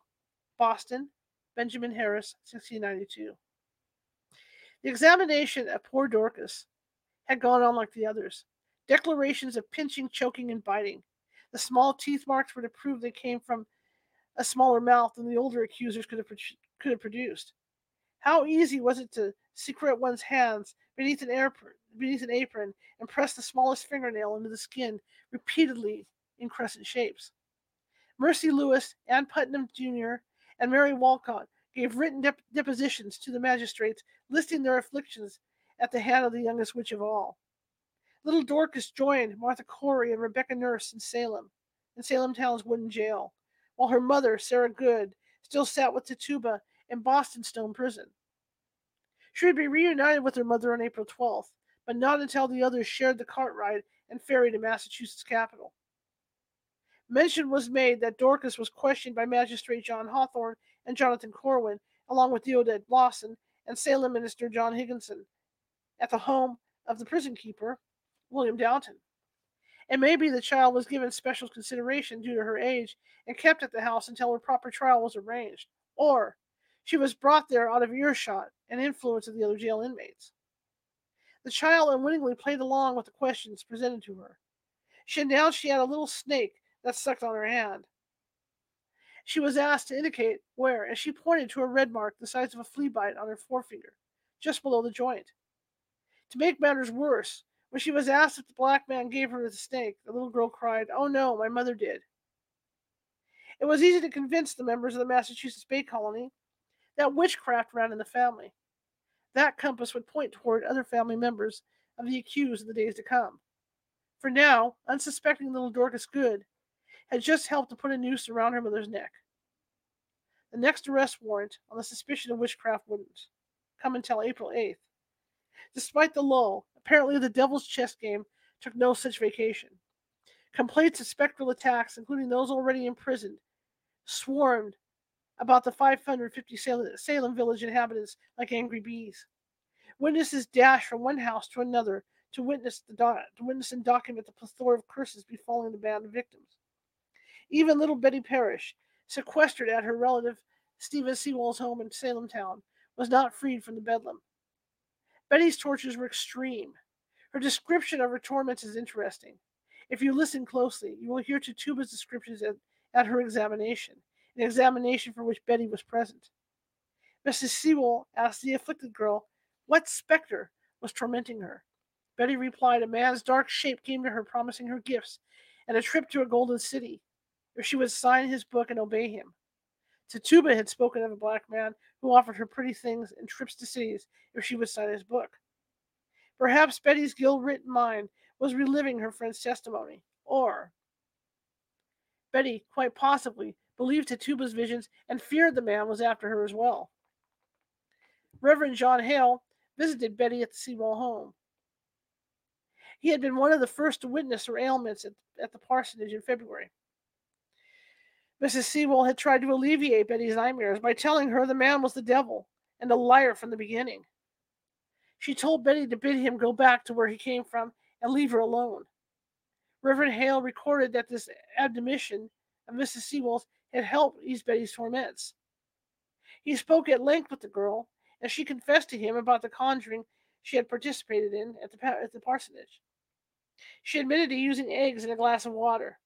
Boston, Benjamin Harris, 1692. The examination at poor Dorcas had gone on like the others. Declarations of pinching, choking, and biting. The small teeth marks were to prove they came from a smaller mouth than the older accusers could have, could have produced. How easy was it to secrete one's hands beneath an, beneath an apron and press the smallest fingernail into the skin repeatedly in crescent shapes? Mercy Lewis, Ann Putnam Jr., and Mary Walcott gave written dep- depositions to the magistrates listing their afflictions at the hand of the youngest witch of all. Little Dorcas joined Martha Corey and Rebecca Nurse in Salem, in Salem Town's wooden jail, while her mother, Sarah Good, still sat with Tituba in Boston Stone Prison. She would be reunited with her mother on April 12th, but not until the others shared the cart ride and ferry to Massachusetts capital. Mention was made that Dorcas was questioned by Magistrate John Hawthorne and Jonathan Corwin, along with Deodat Lawson and Salem Minister John Higginson, at the home of the prison keeper, William Downton. It may be the child was given special consideration due to her age and kept at the house until her proper trial was arranged, or she was brought there out of earshot and influence of the other jail inmates. The child unwittingly played along with the questions presented to her. She announced she had a little snake that sucked on her hand. She was asked to indicate where, and she pointed to a red mark the size of a flea bite on her forefinger, just below the joint. To make matters worse, when she was asked if the black man gave her the snake, the little girl cried, Oh no, my mother did. It was easy to convince the members of the Massachusetts Bay Colony that witchcraft ran in the family. That compass would point toward other family members of the accused in the days to come. For now, unsuspecting little Dorcas Good had just helped to put a noose around her mother's neck. The next arrest warrant on the suspicion of witchcraft wouldn't come until April 8th. Despite the lull, apparently the Devil's Chess game took no such vacation. Complaints of spectral attacks, including those already imprisoned, swarmed about the 550 Salem village inhabitants like angry bees. Witnesses dashed from one house to another to witness the to witness and document the plethora of curses befalling the band of victims. Even little Betty Parris, sequestered at her relative Stephen Sewall's home in Salem town, was not freed from the bedlam. Betty's tortures were extreme. Her description of her torments is interesting. If you listen closely, you will hear Tituba's descriptions at, at her examination, an examination for which Betty was present. Mrs. Sewall asked the afflicted girl what specter was tormenting her. Betty replied, A man's dark shape came to her, promising her gifts and a trip to a golden city if she would sign his book and obey him. Tituba had spoken of a black man who offered her pretty things and trips to cities if she would sign his book. Perhaps Betty's gill written mind was reliving her friend's testimony, or Betty, quite possibly, believed Tituba's visions and feared the man was after her as well. Reverend John Hale visited Betty at the Sewall home. He had been one of the first to witness her ailments at, at the parsonage in February. Mrs. Sewall had tried to alleviate Betty's nightmares by telling her the man was the devil and a liar from the beginning. She told Betty to bid him go back to where he came from and leave her alone. Reverend Hale recorded that this admonition of Mrs. Sewall's had helped ease Betty's torments. He spoke at length with the girl, and she confessed to him about the conjuring she had participated in at the, at the parsonage. She admitted to using eggs in a glass of water.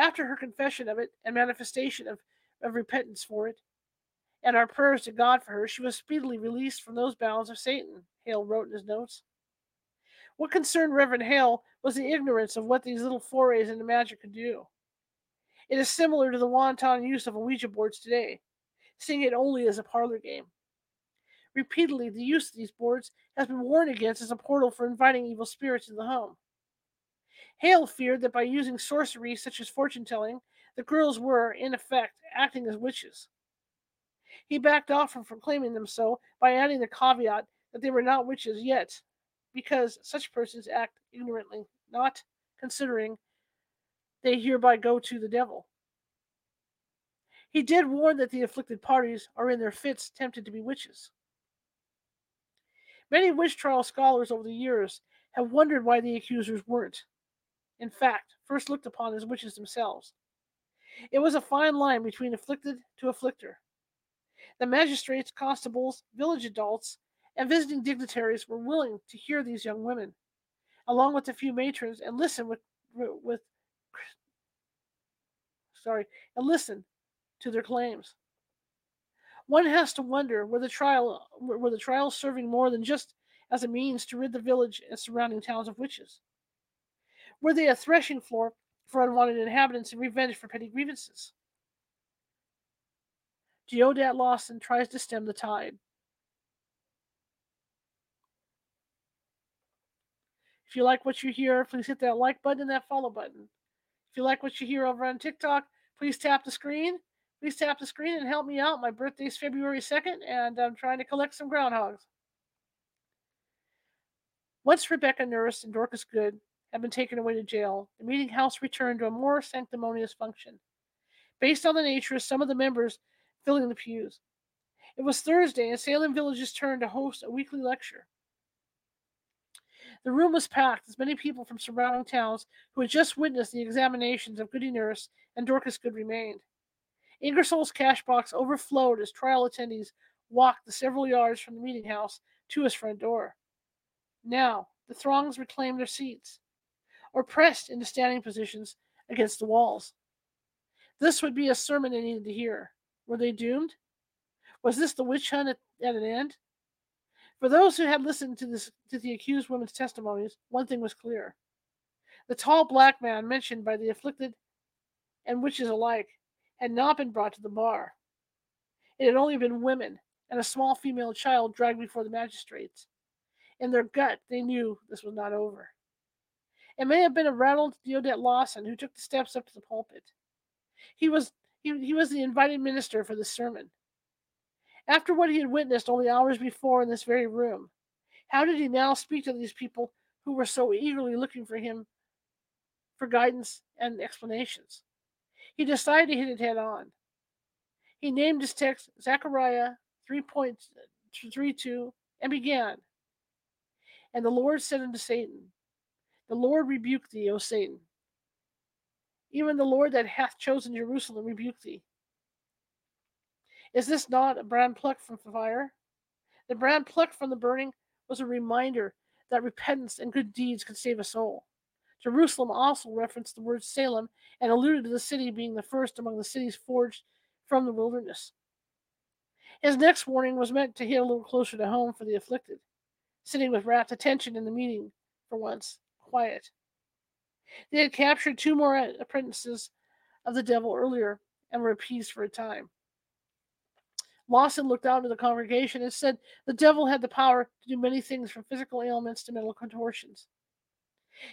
After her confession of it and manifestation of, of repentance for it, and our prayers to God for her, she was speedily released from those bounds of Satan, Hale wrote in his notes. What concerned Reverend Hale was the ignorance of what these little forays into magic could do. It is similar to the wanton use of Ouija boards today, seeing it only as a parlor game. Repeatedly, the use of these boards has been warned against as a portal for inviting evil spirits in the home. Hale feared that by using sorcery such as fortune telling, the girls were, in effect, acting as witches. He backed off from proclaiming them so by adding the caveat that they were not witches yet, because such persons act ignorantly, not considering they hereby go to the devil. He did warn that the afflicted parties are in their fits tempted to be witches. Many witch trial scholars over the years have wondered why the accusers weren't, in fact, first looked upon as witches themselves. It was a fine line between afflicted to afflictor. The magistrates, constables, village adults, and visiting dignitaries were willing to hear these young women, along with a few matrons, and listen with, with sorry, and listen to their claims. One has to wonder were the trial were the trials serving more than just as a means to rid the village and surrounding towns of witches? Were they a threshing floor for unwanted inhabitants and revenge for petty grievances? Deodat Lawson tries to stem the tide. If you like what you hear, please hit that like button and that follow button. If you like what you hear over on TikTok, please tap the screen, Please tap the screen and help me out. My birthday's February 2nd, and I'm trying to collect some groundhogs. Once Rebecca Nurse and Dorcas Good had been taken away to jail, the meeting house returned to a more sanctimonious function, based on the nature of some of the members filling the pews. It was Thursday, and Salem Village's turn to host a weekly lecture. The room was packed as many people from surrounding towns who had just witnessed the examinations of Goody Nurse and Dorcas Good remained. Ingersoll's cash box overflowed as trial attendees walked the several yards from the meeting house to his front door. Now, the throngs reclaimed their seats, or pressed into standing positions against the walls. This would be a sermon they needed to hear. Were they doomed? Was this the witch hunt at, at an end? For those who had listened to this to the accused women's testimonies, one thing was clear. The tall black man mentioned by the afflicted and witches alike had not been brought to the bar. It had only been women and a small female child dragged before the magistrates. In their gut, they knew this was not over. It may have been a rattled Deodat Lawson who took the steps up to the pulpit. He was he, he was the invited minister for the sermon. After what he had witnessed only hours before in this very room, how did he now speak to these people who were so eagerly looking for him for guidance and explanations? He decided to hit it head on. He named his text Zechariah 3.32 and began. And the Lord said unto Satan, The Lord rebuke thee, O Satan. Even the Lord that hath chosen Jerusalem rebuke thee. Is this not a brand plucked from fire? The brand plucked from the burning was a reminder that repentance and good deeds could save a soul. Jerusalem also referenced the word Salem and alluded to the city being the first among the cities forged from the wilderness. His next warning was meant to hit a little closer to home for the afflicted, sitting with rapt attention in the meeting, for once, quiet. They had captured two more apprentices of the devil earlier and were appeased for a time. Lawson looked out into the congregation and said the devil had the power to do many things from physical ailments to mental contortions.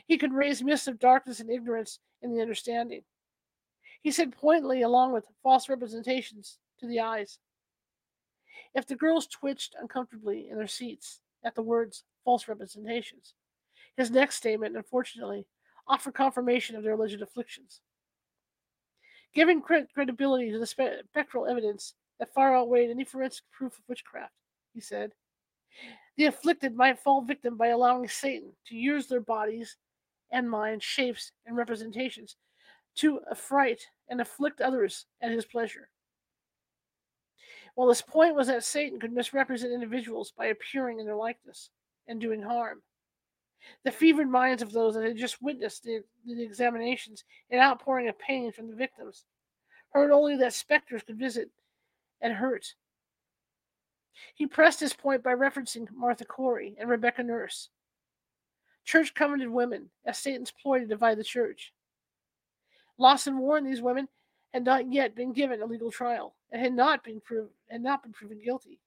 He could raise mists of darkness and ignorance in the understanding. He said pointedly, along with false representations to the eyes. If the girls twitched uncomfortably in their seats at the words false representations, his next statement, unfortunately, offered confirmation of their alleged afflictions. Giving credibility to the spectral evidence that far outweighed any forensic proof of witchcraft, he said. The afflicted might fall victim by allowing Satan to use their bodies and minds, shapes, and representations to affright and afflict others at his pleasure. While his point was that Satan could misrepresent individuals by appearing in their likeness and doing harm. The fevered minds of those that had just witnessed the, the examinations and outpouring of pain from the victims heard only that specters could visit and hurt. He pressed his point by referencing Martha Corey and Rebecca Nurse, church covenanted women, as Satan's ploy to divide the church. Lawson warned these women had not yet been given a legal trial and had not been proved had not been proven guilty.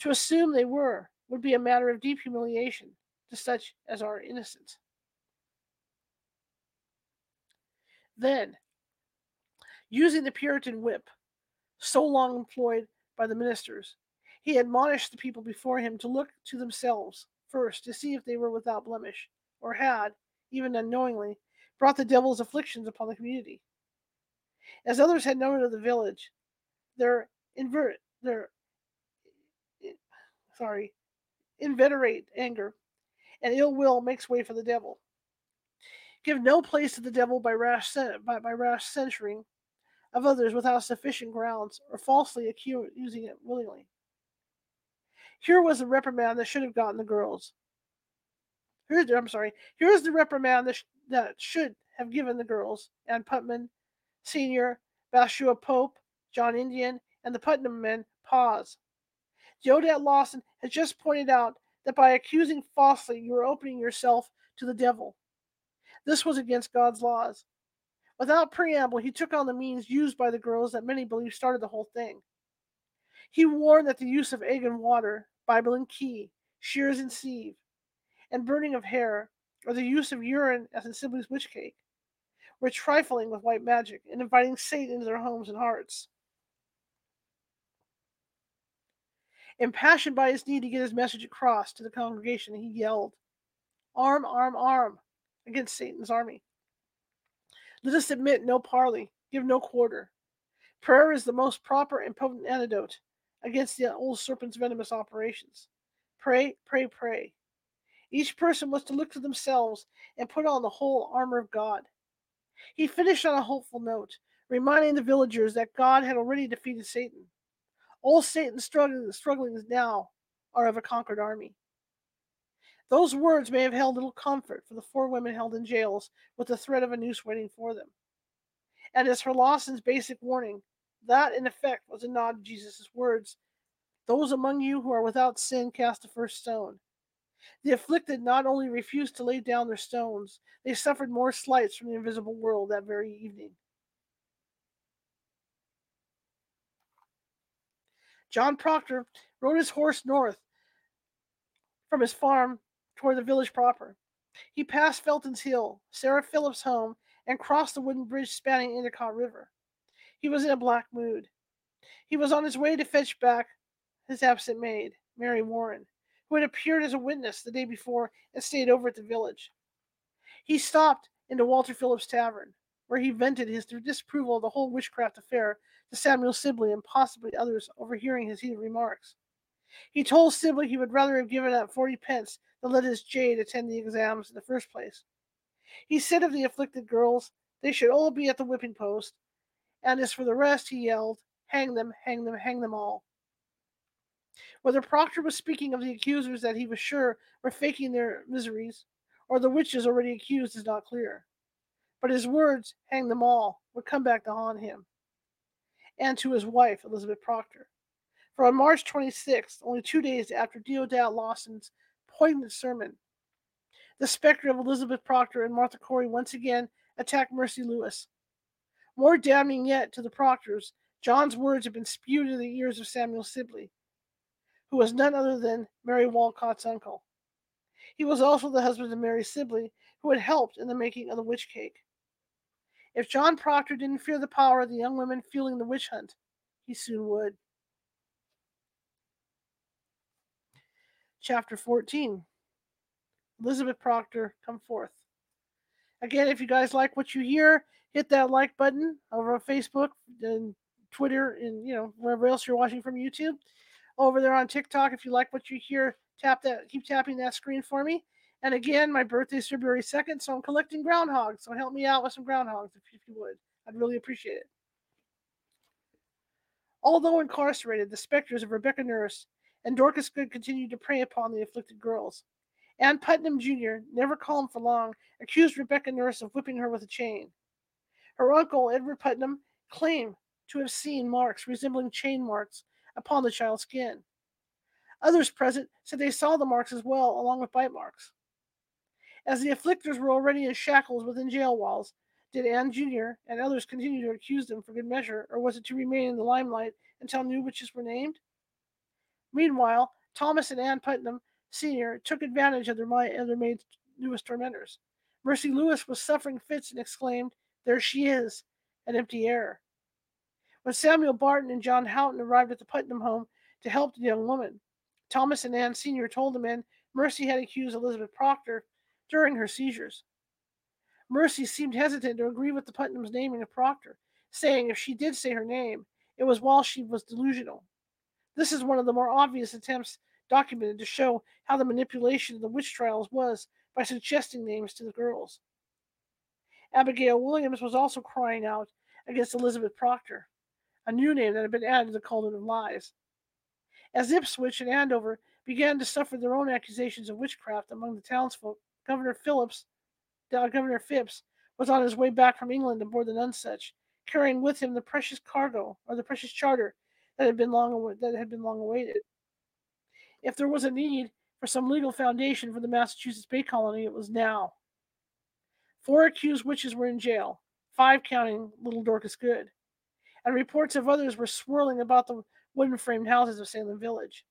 To assume they were would be a matter of deep humiliation to such as are innocent. Then, using the Puritan whip, so long employed by the ministers. He admonished the people before him to look to themselves first to see if they were without blemish, or had, even unknowingly, brought the devil's afflictions upon the community. As others had noted of the village, their invert their sorry, inveterate anger and ill will makes way for the devil. Give no place to the devil by rash by, by rash censuring of others without sufficient grounds or falsely accusing it willingly. Here was the reprimand that should have gotten the girls. Here's the, I'm sorry. Here's the reprimand that, sh- that should have given the girls Ann Putnam, Senior, Bathshua Pope, John Indian, and the Putnam men pause. Deodat Lawson has just pointed out that by accusing falsely, you are opening yourself to the devil. This was against God's laws. Without preamble, he took on the means used by the girls that many believe started the whole thing. He warned that the use of egg and water, Bible and key, shears and sieve, and burning of hair, or the use of urine as in Sibley's witch cake, were trifling with white magic and inviting Satan into their homes and hearts. Impassioned by his need to get his message across to the congregation, he yelled, Arm, arm, arm against Satan's army. Let us admit no parley, give no quarter. Prayer is the most proper and potent antidote against the old serpent's venomous operations. Pray, pray, pray. Each person was to look to themselves and put on the whole armor of God. He finished on a hopeful note, reminding the villagers that God had already defeated Satan. All Satan's struggling, strugglings now are of a conquered army. Those words may have held little comfort for the four women held in jails with the threat of a noose waiting for them. And as for Lawson's basic warning, that in effect was a nod to Jesus' words Those among you who are without sin cast the first stone. The afflicted not only refused to lay down their stones, they suffered more slights from the invisible world that very evening. John Proctor rode his horse north from his farm toward the village proper. He passed Felton's Hill, Sarah Phillips' home, and crossed the wooden bridge spanning Endicott River. He was in a black mood. He was on his way to fetch back his absent maid, Mary Warren, who had appeared as a witness the day before and stayed over at the village. He stopped into Walter Phillips' tavern, where he vented his disapproval of the whole witchcraft affair to Samuel Sibley and possibly others overhearing his heated remarks. He told Sibley he would rather have given up forty pence than let his jade attend the exams in the first place. He said of the afflicted girls, they should all be at the whipping post, and as for the rest, he yelled, hang them, hang them, hang them all. Whether Proctor was speaking of the accusers that he was sure were faking their miseries, or the witches already accused, is not clear. But his words, hang them all, would come back to haunt him, and to his wife, Elizabeth Proctor. For on March 26th, only two days after Deodat Lawson's poignant sermon, the specter of Elizabeth Proctor and Martha Corey once again attacked Mercy Lewis. More damning yet to the Proctors, John's words had been spewed in the ears of Samuel Sibley, who was none other than Mary Walcott's uncle. He was also the husband of Mary Sibley, who had helped in the making of the witch cake. If John Proctor didn't fear the power of the young women fueling the witch hunt, he soon would. Chapter 14 Elizabeth Proctor, come forth. Again, if you guys like what you hear, hit that like button over on Facebook and Twitter and you know wherever else you're watching from YouTube over there on TikTok. If you like what you hear, tap that, keep tapping that screen for me. And again, my birthday is February 2nd, so I'm collecting groundhogs. So help me out with some groundhogs if, if you would. I'd really appreciate it. Although incarcerated, the specters of Rebecca Nurse and Dorcas Good continued to prey upon the afflicted girls. Ann Putnam Jr., never calm for long, accused Rebecca Nurse of whipping her with a chain. Her uncle, Edward Putnam, claimed to have seen marks resembling chain marks upon the child's skin. Others present said they saw the marks as well, along with bite marks. As the afflictors were already in shackles within jail walls, did Anne Jr. and others continue to accuse them for good measure, or was it to remain in the limelight until new witches were named? Meanwhile, Thomas and Ann Putnam Sr. took advantage of their, of their maid's newest tormentors. Mercy Lewis was suffering fits and exclaimed, There she is, an empty air. When Samuel Barton and John Houghton arrived at the Putnam home to help the young woman, Thomas and Ann Sr. told the men Mercy had accused Elizabeth Proctor during her seizures. Mercy seemed hesitant to agree with the Putnam's naming of Proctor, saying if she did say her name, it was while she was delusional. This is one of the more obvious attempts documented to show how the manipulation of the witch trials was by suggesting names to the girls. Abigail Williams was also crying out against Elizabeth Proctor a new name that had been added to the cauldron of lies. As Ipswich and Andover began to suffer their own accusations of witchcraft among the townsfolk, Governor Phillips, uh, Governor Phips, was on his way back from England aboard the Nonsuch, carrying with him the precious cargo or the precious charter that had been long that had been long awaited. If there was a need for some legal foundation for the Massachusetts Bay Colony, it was now. Four accused witches were in jail, five counting little Dorcas Good and reports of others were swirling about the wooden framed houses of Salem Village.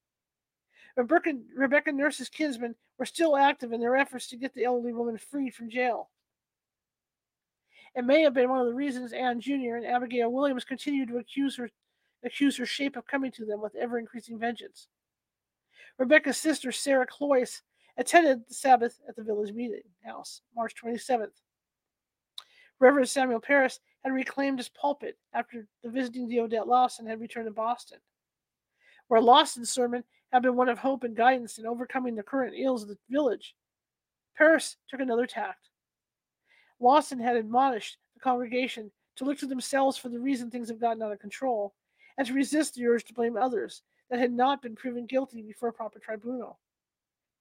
Rebecca, Rebecca Nurse's kinsmen were still active in their efforts to get the elderly woman freed from jail. It may have been one of the reasons Anne Jr. and Abigail Williams continued to accuse her accuse her shape of coming to them with ever increasing vengeance. Rebecca's sister, Sarah Cloyce, attended the Sabbath at the village meeting house, March 27th. Reverend Samuel Parris had reclaimed his pulpit after the visiting Deodat Lawson had returned to Boston. Where Lawson's sermon had been one of hope and guidance in overcoming the current ills of the village, Parris took another tact. Lawson had admonished the congregation to look to themselves for the reason things have gotten out of control and to resist the urge to blame others that had not been proven guilty before a proper tribunal.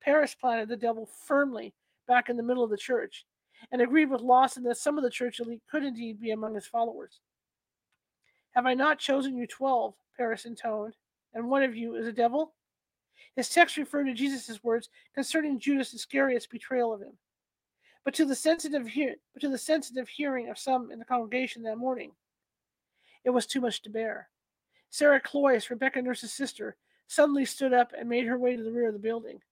Parris planted the devil firmly back in the middle of the church and agreed with Lawson that some of the church elite could indeed be among his followers. Have I not chosen you twelve? Parris intoned, and one of you is a devil? His text referred to Jesus' words concerning Judas Iscariot's betrayal of him. But to the sensitive hear- but to the sensitive hearing of some in the congregation that morning, it was too much to bear. Sarah Cloyce, Rebecca Nurse's sister, suddenly stood up and made her way to the rear of the building.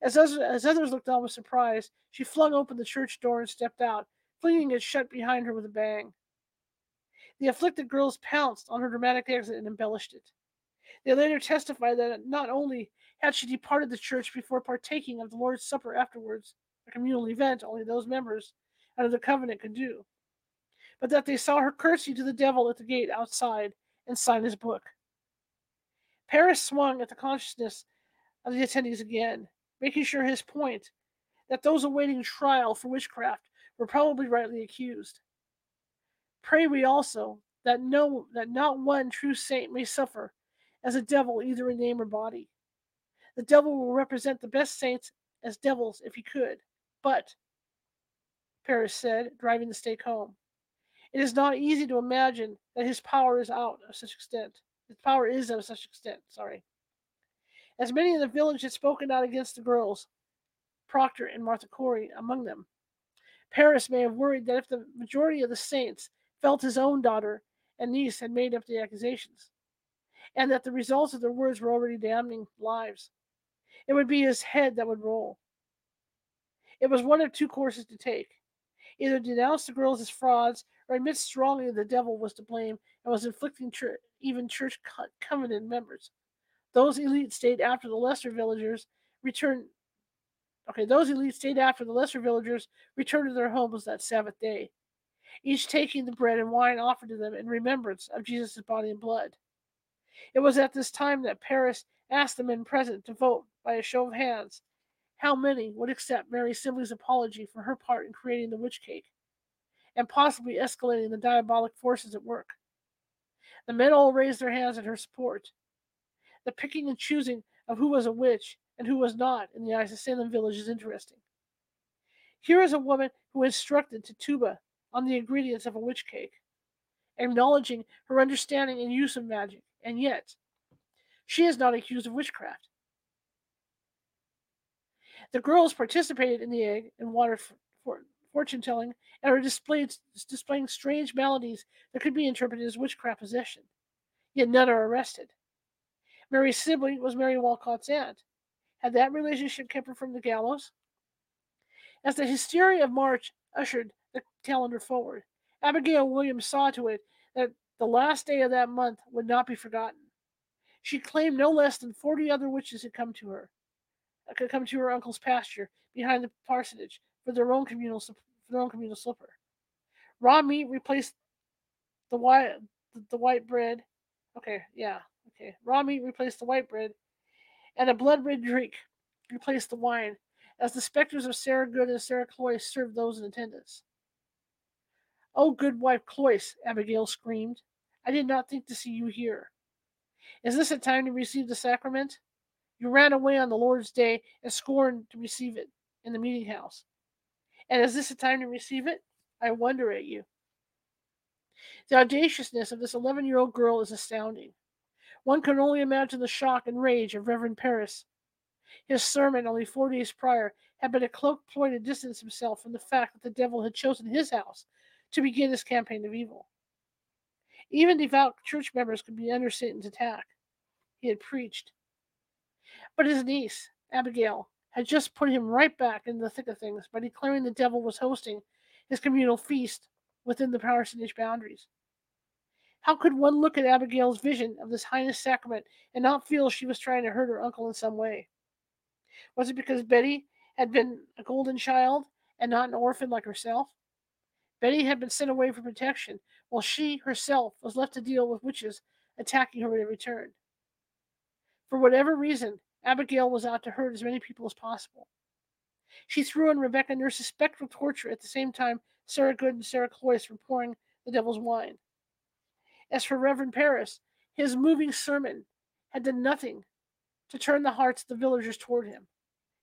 As as others looked on with surprise, she flung open the church door and stepped out, flinging it shut behind her with a bang. The afflicted girls pounced on her dramatic exit and embellished it. They later testified that not only had she departed the church before partaking of the Lord's Supper afterwards, a communal event only those members under the covenant could do, but that they saw her curtsy to the devil at the gate outside and sign his book. Parris swung at the consciousness of the attendees again, making sure his point that those awaiting trial for witchcraft were probably rightly accused. Pray we also that no that not one true saint may suffer as a devil either in name or body. The devil will represent the best saints as devils if he could, but Parris said, driving the stake home. It is not easy to imagine that his power is out of such extent. His power is of such extent, sorry. As many in the village had spoken out against the girls, Proctor and Martha Corey among them, Parris may have worried that if the majority of the saints felt his own daughter and niece had made up the accusations, and that the results of their words were already damning lives, it would be his head that would roll. It was one of two courses to take either denounce the girls as frauds or admit strongly that the devil was to blame and was inflicting church, even church covenant members. Those elite stayed after the lesser villagers returned. Okay, those elite stayed after the lesser villagers returned to their homes that Sabbath day, each taking the bread and wine offered to them in remembrance of Jesus' body and blood. It was at this time that Parris asked the men present to vote by a show of hands how many would accept Mary Sibley's apology for her part in creating the witch cake and possibly escalating the diabolic forces at work? The men all raised their hands in her support. The picking and choosing of who was a witch and who was not in the eyes of Salem Village is interesting. Here is a woman who instructed Tituba on the ingredients of a witch cake, acknowledging her understanding and use of magic, and yet she is not accused of witchcraft. The girls participated in the egg and water for fortune telling and are displayed, displaying strange maladies that could be interpreted as witchcraft possession. Yet none are arrested. Mary Sibley was Mary Walcott's aunt. Had that relationship kept her from the gallows? As the hysteria of March ushered the calendar forward, Abigail Williams saw to it that the last day of that month would not be forgotten. She claimed no less than forty other witches had come to her, uh, could come to her uncle's pasture behind the parsonage for their own communal for their own communal. Raw meat replaced the white the, white bread. Okay, yeah, okay. Raw meat replaced the white bread, and a blood red drink replaced the wine, as the specters of Sarah Good and Sarah Cloyce served those in attendance. Oh, good wife Cloyce, Abigail screamed. I did not think to see you here. Is this a time to receive the sacrament? You ran away on the Lord's day and scorned to receive it in the meeting house. And is this a time to receive it? I wonder at you. The audaciousness of this 11 year old girl is astounding. One can only imagine the shock and rage of Reverend Parris. His sermon only four days prior had been a cloak ploy to distance himself from the fact that the devil had chosen his house to begin his campaign of evil. Even devout church members could be under Satan's attack. He had preached. But his niece, Abigail, had just put him right back in the thick of things by declaring the devil was hosting his communal feast within the parsonage boundaries. How could one look at Abigail's vision of this heinous sacrament and not feel she was trying to hurt her uncle in some way? Was it because Betty had been a golden child and not an orphan like herself? Betty had been sent away for protection, while she herself was left to deal with witches attacking her at every turn. For whatever reason, Abigail was out to hurt as many people as possible. She threw in Rebecca Nurse's spectral torture at the same time Sarah Good and Sarah Cloyce were pouring the devil's wine. As for Reverend Parris, his moving sermon had done nothing to turn the hearts of the villagers toward him.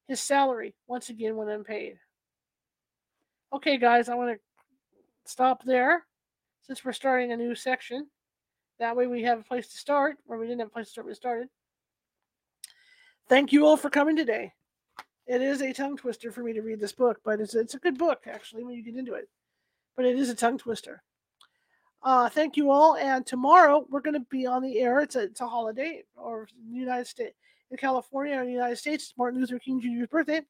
His salary once again went unpaid. Okay, guys, I want to stop there since we're starting a new section. That way we have a place to start, where we didn't have a place to start, we started. Thank you all for coming today. It is a tongue twister for me to read this book, but it's it's a good book actually when you get into it. But it is a tongue twister. Uh, thank you all, and tomorrow we're going to be on the air. It's a it's a holiday, or the United States in California or the United States. It's Martin Luther King Jr.'s birthday,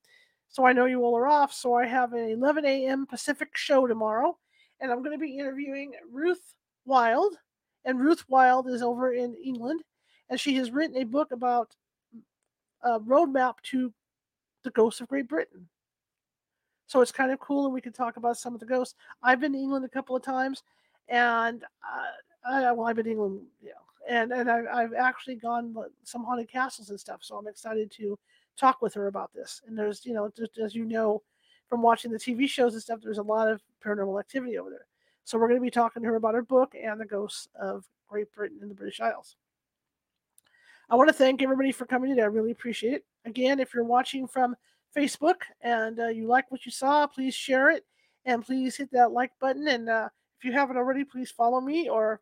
so I know you all are off. So I have an 11 a.m. Pacific show tomorrow, and I'm going to be interviewing Ruth Wild, and Ruth Wild is over in England, and she has written a book about a roadmap to the ghosts of Great Britain. So it's kind of cool, and we can talk about some of the ghosts. I've been to England a couple of times, and uh, I, well, I've been to England, yeah, and and I, I've actually gone some haunted castles and stuff. So I'm excited to talk with her about this. And there's, you know, just as you know from watching the TV shows and stuff, there's a lot of paranormal activity over there. So we're going to be talking to her about her book and the ghosts of Great Britain and the British Isles. I want to thank everybody for coming today. I really appreciate it. Again, if you're watching from Facebook and uh, you like what you saw, please share it and please hit that like button. And uh, if you haven't already, please follow me or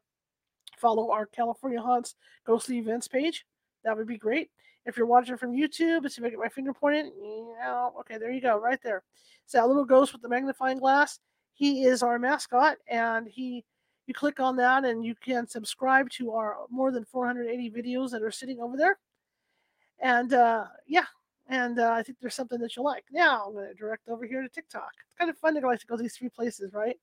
follow our California Haunts Ghostly Events page. That would be great. If you're watching from YouTube, let's see if I get my finger pointed. Yeah, okay, there you go, right there. It's that little ghost with the magnifying glass. He is our mascot, and he you click on that and you can subscribe to our more than 480 videos that are sitting over there. And uh, yeah, and uh, I think there's something that you'll like. Now I'm going to direct over here to TikTok. It's kind of fun to go like to go to these three places, right?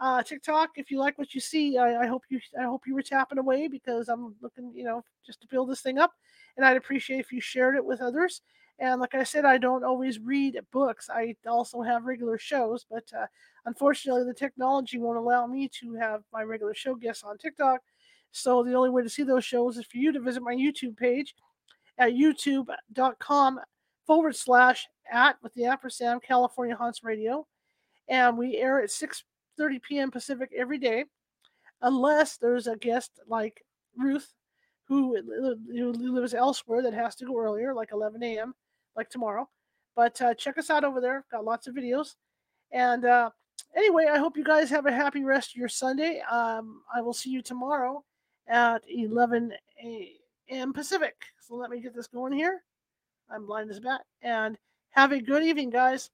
Uh, TikTok, if you like what you see, I, I hope you I hope you were tapping away because I'm looking, you know, just to build this thing up. And I'd appreciate if you shared it with others. And like I said, I don't always read books. I also have regular shows, but uh, unfortunately, the technology won't allow me to have my regular show guests on TikTok. So the only way to see those shows is for you to visit my YouTube page at youtube.com forward slash at with the ampersand California Haunts Radio. And we air at 6:30 p.m. Pacific every day, unless there's a guest like Ruth who, who lives elsewhere that has to go earlier, like 11 a.m like tomorrow. But uh, check us out over there. Got lots of videos. And uh, anyway, I hope you guys have a happy rest of your Sunday. Um, I will see you tomorrow at 11 a.m. Pacific. So let me get this going here. I'm blind as a bat. And have a good evening, guys.